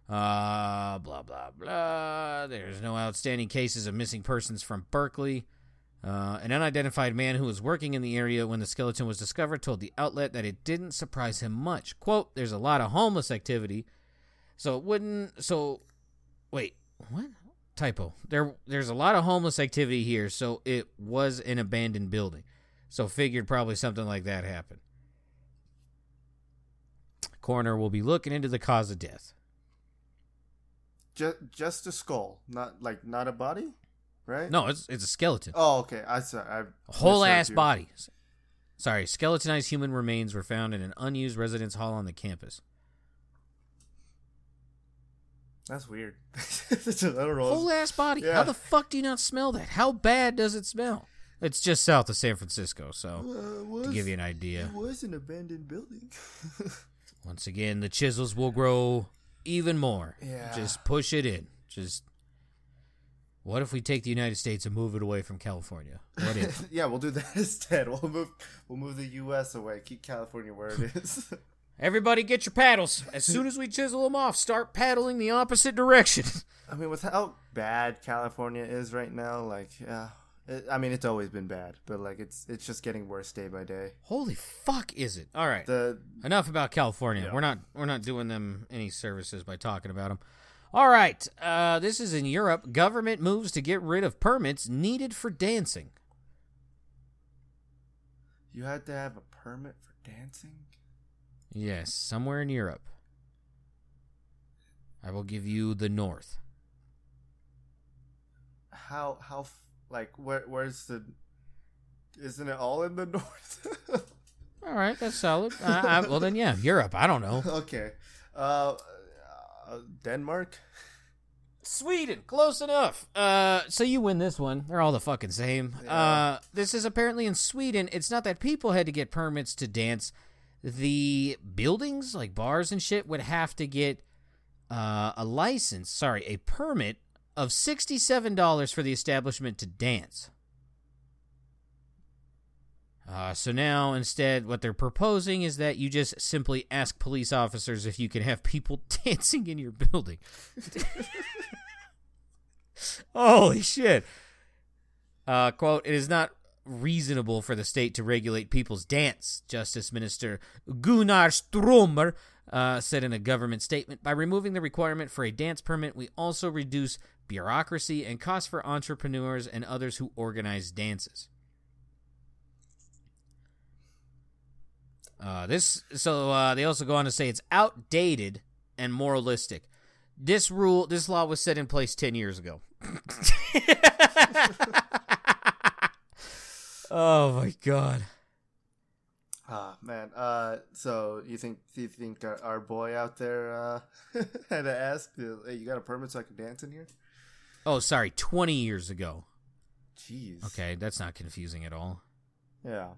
B: Uh, blah blah blah. There's no outstanding cases of missing persons from Berkeley. Uh, an unidentified man who was working in the area when the skeleton was discovered told the outlet that it didn't surprise him much. "Quote: There's a lot of homeless activity, so it wouldn't. So, wait, what? Typo. There, there's a lot of homeless activity here, so it was an abandoned building. So figured probably something like that happened. Coroner will be looking into the cause of death.
A: Just just a skull, not like not a body, right?
B: No, it's it's a skeleton.
A: Oh, okay. I saw. I
B: A whole ass
A: you.
B: body. Sorry, skeletonized human remains were found in an unused residence hall on the campus.
A: That's weird. I don't know.
B: Whole ass body.
A: Yeah.
B: How the fuck do you not smell that? How bad does it smell? It's just south of San Francisco, so
A: Uh, was,
B: to give you an idea.
A: It was an abandoned building.
B: Once again, the chisels will grow even more.
A: Yeah.
B: Just push it in. Just what if we take the United States and move it away from California? What if?
A: yeah, we'll do that instead. We'll move. We'll move the U.S. away. Keep California where it is.
B: Everybody get your paddles. As soon as we chisel them off, start paddling the opposite direction.
A: I mean, with how bad California is right now, like, yeah. It, I mean, it's always been bad, but like, it's it's just getting worse day by day.
B: Holy fuck is it? All right.
A: The
B: Enough about California.
A: Yeah.
B: We're not we're not doing them any services by talking about them. All right. Uh, this is in Europe. Government moves to get rid of permits needed for dancing.
A: you had to have a permit for dancing.
B: Yes, somewhere in Europe. I will give you the north.
A: How how like where where's the? Isn't it all in the north?
B: All right, that's solid. Uh, I, well then, yeah, Europe. I don't know.
A: okay, uh, uh, Denmark.
B: Sweden, close enough. Uh, so you win this one. They're all the fucking same.
A: Yeah.
B: Uh, this is apparently in Sweden. It's not that people had to get permits to dance. The buildings, like bars and shit, would have to get uh, a license. Sorry, a permit of sixty-seven dollars for the establishment to dance. Uh, so now, instead, what they're proposing is that you just simply ask police officers if you can have people dancing in your building. Holy shit. Uh, quote, it is not reasonable for the state to regulate people's dance, Justice Minister Gunnar Strömmer uh, said in a government statement. By removing the requirement for a dance permit, we also reduce bureaucracy and costs for entrepreneurs and others who organize dances. Uh, this so uh, they also go on to say it's outdated and moralistic. This rule, this law was set in place ten years ago. oh my god.
A: Ah man. Uh, so you think you think our, our boy out there uh, had to ask, "Hey, you got a permit so I can dance in here?"
B: Oh, sorry, twenty years ago.
A: Jeez.
B: Okay, that's not confusing at all.
A: Yeah.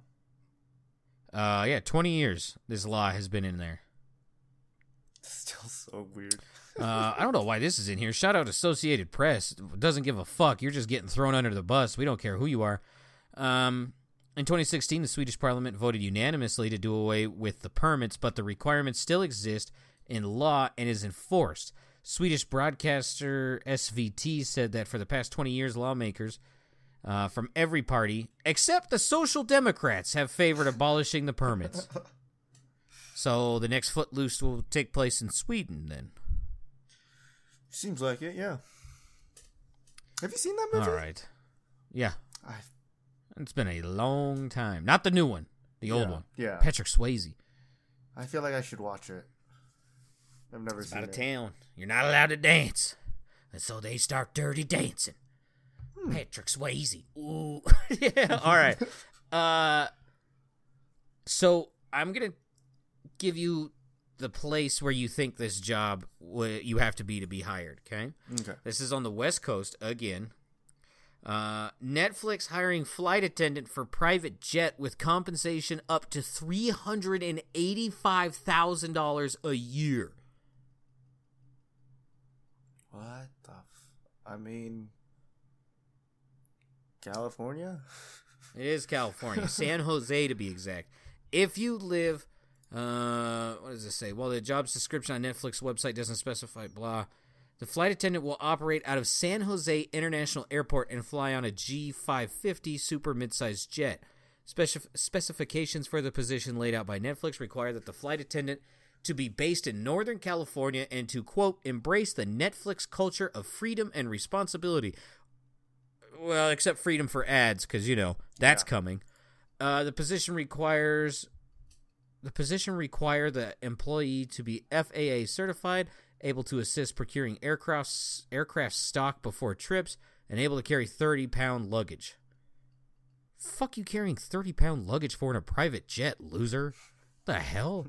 B: Uh, yeah, twenty years. This law has been in there.
A: Still so weird.
B: Uh, I don't know why this is in here. Shout out Associated Press. Doesn't give a fuck. You're just getting thrown under the bus. We don't care who you are. Um, in 2016, the Swedish parliament voted unanimously to do away with the permits, but the requirements still exist in law and is enforced. Swedish broadcaster SVT said that for the past 20 years, lawmakers uh, from every party, except the Social Democrats, have favored abolishing the permits. so the next Footloose will take place in Sweden then.
A: Seems like it. Yeah. Have you seen that movie?
B: All right. Yeah.
A: I,
B: It's been a long time. Not the new one, the old
A: Yeah,
B: one.
A: yeah.
B: Patrick Swayze.
A: I feel like I should watch it. I've never seen it.
B: Out of
A: it.
B: town. You're not allowed to dance. And so they start dirty dancing. Patrick Swayze. Ooh. yeah. All right. Uh so I'm going to give you the place where you think this job w- you have to be to be hired, okay?
A: Okay.
B: This is on the West Coast again. Uh, Netflix hiring flight attendant for private jet with compensation up to three hundred and eighty-five thousand dollars a year.
A: What the? F- I mean, California.
B: It is California, San Jose to be exact. If you live, uh, what does it say? Well, the job's description on Netflix website doesn't specify. Blah. The flight attendant will operate out of San Jose International Airport and fly on a G550 super midsize jet. Specif- specifications for the position laid out by Netflix require that the flight attendant to be based in Northern California and to quote embrace the Netflix culture of freedom and responsibility. Well, except freedom for ads, because you know that's
A: Yeah.
B: coming. Uh, the position requires the position require the employee to be FAA certified, able to assist procuring aircraft aircraft stock before trips, and able to carry thirty pound luggage. Fuck you carrying thirty pound luggage for in a private jet, loser. The hell?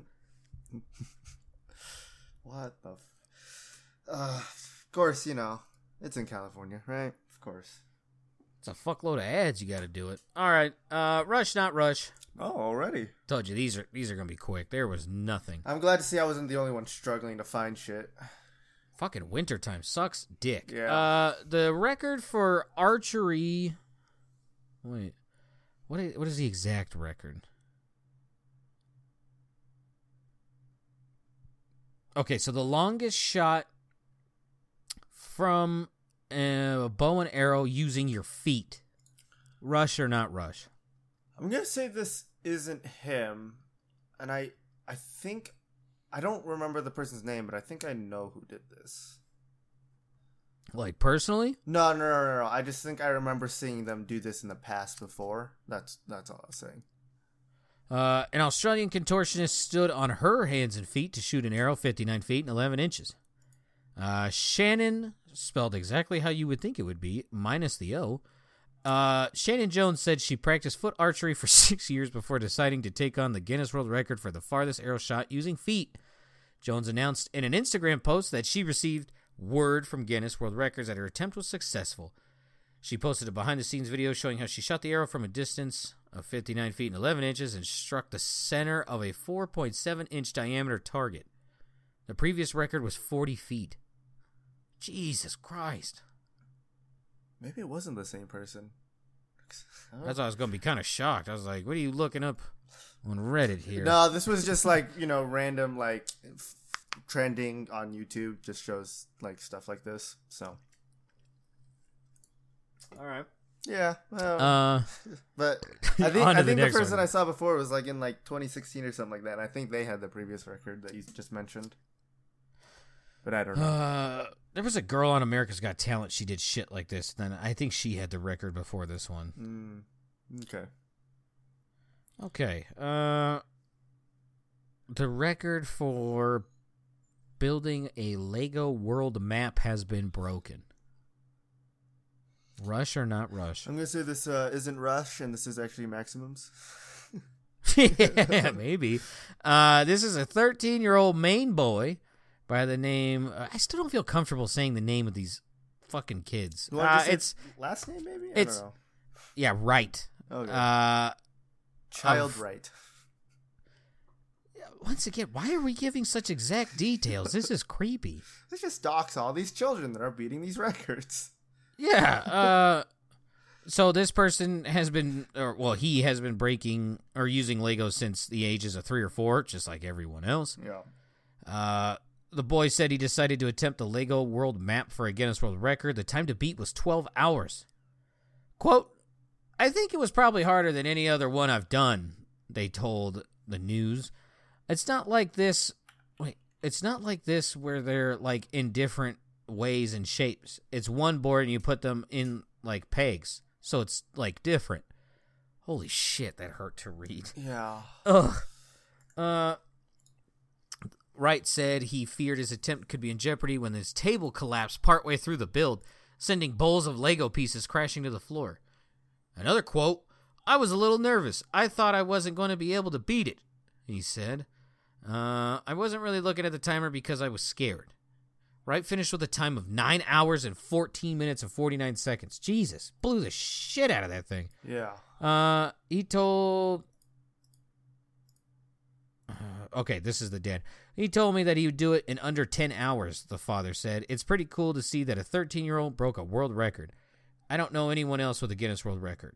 A: What the? F- uh, of course, you know it's in California, right? Of course.
B: It's a fuckload of ads. You got to do it. All right, uh, rush, not rush.
A: Oh, already.
B: Told you these are these are gonna be quick. There was nothing.
A: I'm glad to see I wasn't the only one struggling to find shit.
B: Fucking wintertime sucks dick.
A: Yeah.
B: Uh the record for archery Wait. What is, what is the exact record? Okay, so the longest shot from uh, a bow and arrow using your feet. Rush or not rush?
A: I'm gonna say this isn't him, and I I think I don't remember the person's name, but I think I know who did this.
B: Like personally?
A: No, no, no, no, no. I just think I remember seeing them do this in the past before. That's that's all I was saying.
B: Uh, an Australian contortionist stood on her hands and feet to shoot an arrow 59 feet and 11 inches. Uh, Shannon, spelled exactly how you would think it would be, minus the O. Uh, Shannon Jones said she practiced foot archery for six years before deciding to take on the Guinness World Record for the farthest arrow shot using feet. Jones announced in an Instagram post that she received word from Guinness World Records that her attempt was successful. She posted a behind the scenes video showing how she shot the arrow from a distance of 59 feet and 11 inches and struck the center of a 4.7 inch diameter target. The previous record was 40 feet. Jesus Christ.
A: Maybe it wasn't the same person.
B: That's why I was gonna be kind of shocked. I was like, "What are you looking up on Reddit here?"
A: No, this was just like you know random like f- trending on YouTube. Just shows like stuff like this. So
B: All right.
A: yeah, well,
B: Uh,
A: but I think I
B: to the
A: think the person
B: one.
A: I saw before was like in like 2016 or something like that. And I think they had the previous record that you just mentioned. But I don't know.
B: uh, there was a girl on America's Got Talent. She did shit like this. Then I think she had the record before this one.
A: Mm, okay.
B: Okay. Uh, the record for building a Lego world map has been broken. Rush or not rush?
A: I'm gonna say this uh, isn't Rush, and this is actually Maximums.
B: yeah, maybe. Uh, this is a 13 year old Maine boy by the name. Uh, I still don't feel comfortable saying the name of these fucking kids.
A: Wanna
B: Uh, it's
A: last name, maybe. I
B: it's- yeah, right.
A: Okay.
B: Uh,
A: Child
B: of-
A: right.
B: once again, why are we giving such exact details? This is creepy.
A: Let's just dox all these children that are beating these records.
B: Yeah. Uh, so this person has been, or well, he has been breaking or using Legos since the ages of three or four, just like everyone else.
A: Yeah.
B: Uh, the boy said he decided to attempt the Lego world map for a Guinness World Record. The time to beat was 12 hours. Quote, I think it was probably harder than any other one I've done, they told the news. It's not like this. Wait, it's not like this where they're like in different ways and shapes. It's one board and you put them in like pegs. So it's like different. Holy shit, that hurt to read.
A: Yeah.
B: Ugh. Uh, Wright said he feared his attempt could be in jeopardy when his table collapsed partway through the build, sending bowls of Lego pieces crashing to the floor. Another quote I was a little nervous. I thought I wasn't going to be able to beat it, he said. Uh, I wasn't really looking at the timer because I was scared. Wright finished with a time of 9 hours and 14 minutes and 49 seconds. Jesus, blew the shit out of that thing.
A: Yeah.
B: Uh, he told. Uh, okay, this is the dad. He told me that he would do it in under 10 hours, the father said. It's pretty cool to see that a 13 year old broke a world record. I don't know anyone else with a Guinness World Record.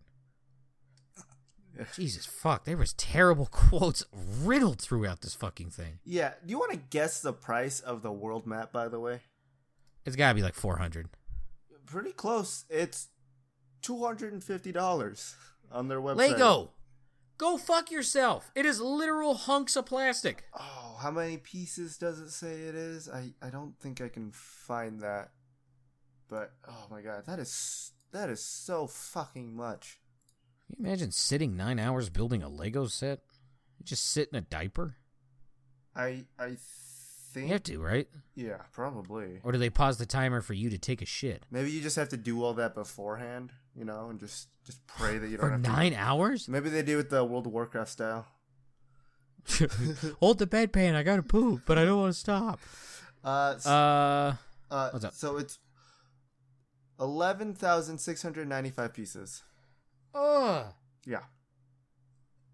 B: Jesus fuck, there was terrible quotes riddled throughout this fucking thing.
A: Yeah. Do you want to guess the price of the world map? By the way,
B: It's gotta be like 400.
A: pretty close. It's two hundred and fifty dollars on their website.
B: Lego! Go fuck yourself! It is literal hunks of plastic.
A: Oh, how many pieces does it say it is? I I don't think I can find that. But oh my god, that is that is so fucking much.
B: Can you imagine sitting nine hours building a Lego set? You just sit in a diaper?
A: I I think
B: You have to, right?
A: yeah, probably.
B: Or do they pause the timer for you to take a shit?
A: Maybe you just have to do all that beforehand, you know, and just just pray that you don't
B: For
A: have
B: nine
A: to.
B: hours?
A: Maybe they do it the World of Warcraft style.
B: Hold the bedpan, I gotta poop, but I don't want to stop.
A: Uh, s-
B: Uh,
A: uh
B: what's up?
A: so it's eleven thousand six hundred ninety five pieces.
B: ugh.
A: Yeah.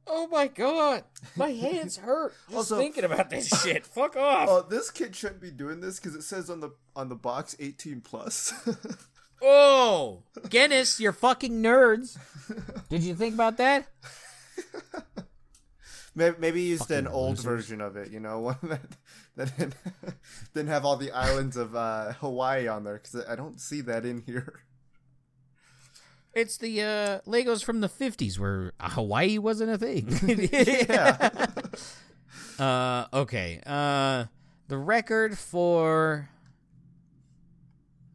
B: Oh my god, my hands hurt just
A: Also-
B: thinking about this shit. Fuck off.
A: Oh, this kid shouldn't be doing this because it says on the on the box eighteen plus.
B: Oh, Guinness, you're fucking nerds. Did you think about that?
A: maybe, used
B: Fucking
A: an old
B: losers.
A: version of it, you know, one that that didn't, didn't have all the islands of uh, Hawaii on there because I don't see that in here.
B: It's the uh, Legos from the 50s where Hawaii wasn't a thing.
A: Yeah.
B: Uh, okay. Uh, the record for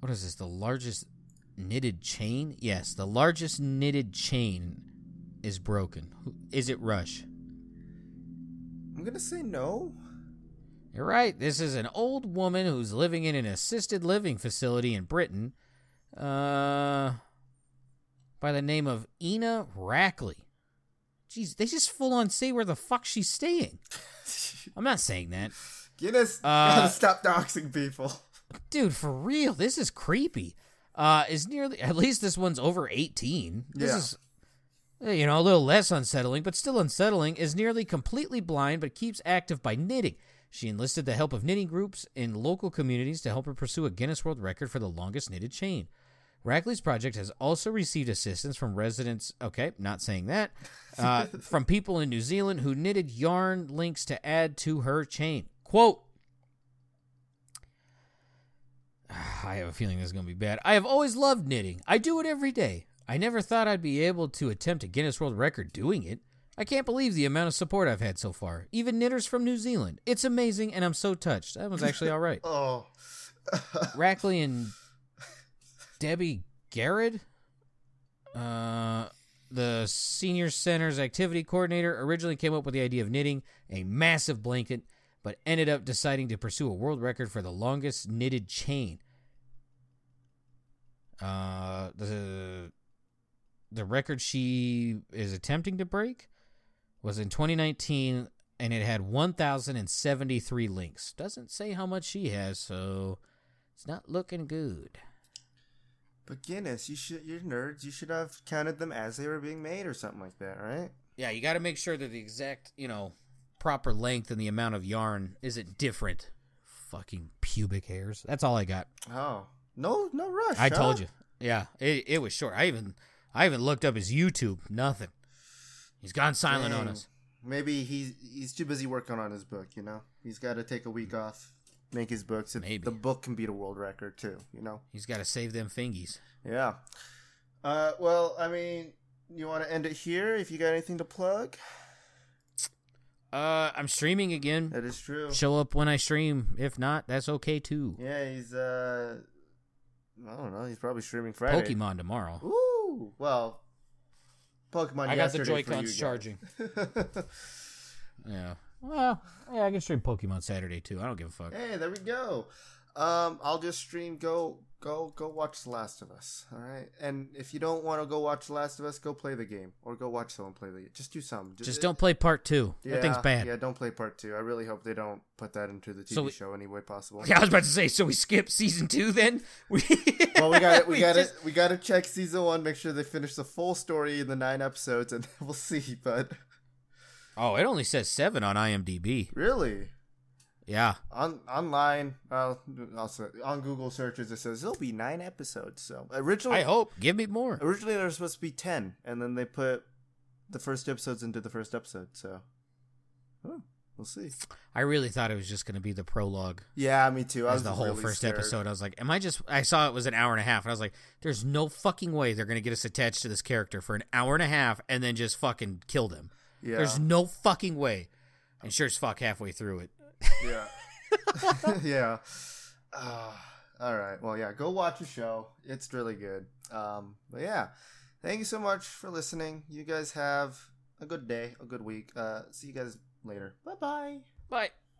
B: what is this? The largest knitted chain? Yes, the largest knitted chain is broken. Is it Rush?
A: I'm gonna say no.
B: You're right. This is an old woman who's living in an assisted living facility in Britain. Uh, by the name of Ina Rackley. Jeez, they just full on say where the fuck she's staying. I'm not saying that.
A: Guinness,
B: Uh,
A: gotta stop doxing people.
B: Dude, for real, this is creepy. Uh, is nearly at least this one's over 18. This
A: Yeah.
B: is eh, you know, a little less unsettling, but still unsettling, is nearly completely blind but keeps active by knitting. She enlisted the help of knitting groups in local communities to help her pursue a Guinness World Record for the longest knitted chain. Rackley's project has also received assistance from residents, okay, not saying that, uh, from people in New Zealand who knitted yarn links to add to her chain. Quote, I have a feeling this is going to be bad. I have always loved knitting. I do it every day. I never thought I'd be able to attempt a Guinness World Record doing it. I can't believe the amount of support I've had so far. Even knitters from New Zealand. It's amazing, and I'm so touched. That was actually all right.
A: Oh.
B: Rackley and Debbie Garrett, uh, the senior center's activity coordinator, originally came up with the idea of knitting a massive blanket, but ended up deciding to pursue a world record for the longest knitted chain. Uh, the the record she is attempting to break was in 2019 and it had 1073 links. Doesn't say how much she has, so it's not looking good.
A: But Guinness, you should you're nerds. You should have counted them as they were being made or something like that, right?
B: Yeah, you got to make sure that the exact, you know, proper length and the amount of yarn isn't different. Fucking pubic hairs. That's all I got.
A: Oh. No no rush.
B: I
A: huh?
B: told you. Yeah, it, it was short. I even I even looked up his YouTube. Nothing. He's gone silent on us.
A: Maybe he's he's too busy working on his book, you know? He's gotta take a week off, make his books. and
B: Maybe.
A: the book can beat a world record too, you know?
B: He's got to save them fingies.
A: Yeah. Uh well, I mean, you wanna end it here if you got anything to plug?
B: Uh, I'm streaming again.
A: That is true.
B: Show up when I stream. If not, that's okay too.
A: Yeah, he's uh I don't know, he's probably streaming Friday.
B: Pokemon tomorrow.
A: Ooh, well, Pokemon.
B: I got the
A: yesterday
B: Joy-Cons charging. Yeah. Well, yeah, I can stream Pokemon Saturday too. I don't give a fuck.
A: hey, there we go. Um, I'll just stream. Go, go, go. Watch The Last of Us. All right. And if you don't want to go watch The Last of Us, go play the game or go watch someone play the. Just do something.
B: Just don't play part two. that thing's bad.
A: Yeah, don't play part two. I really hope they don't put that into the TV
B: So we-
A: show any way possible.
B: Yeah, I was about to say. So we skip season two then. We
A: well, we got it. we got to
B: just-
A: we got to check season one, make sure they finish the full story in the nine episodes, and we'll see. But
B: Oh, it only says seven on IMDb.
A: really,
B: Yeah.
A: on online, also on Google searches, it says there'll be nine episodes. So originally,
B: I hope. Give me more.
A: originally there was supposed to be ten, and then they put the first episodes into the first episode. So, oh, we'll see.
B: I really thought it was just going to be the prologue
A: Yeah, me too. I
B: as
A: was
B: the whole
A: really
B: first
A: scared.
B: episode. I was like, am I just? I saw it was an hour and a half, and I was like, there's no fucking way they're going to get us attached to this character for an hour and a half and then just fucking kill them.
A: Yeah,
B: There's no fucking way. And sure as fuck, halfway through it.
A: Yeah, yeah. Uh, all right. Well, yeah. Go watch the show. It's really good. Um, but yeah, thank you so much for listening. You guys have a good day, a good week. Uh, see you guys later. Bye bye.
B: Bye.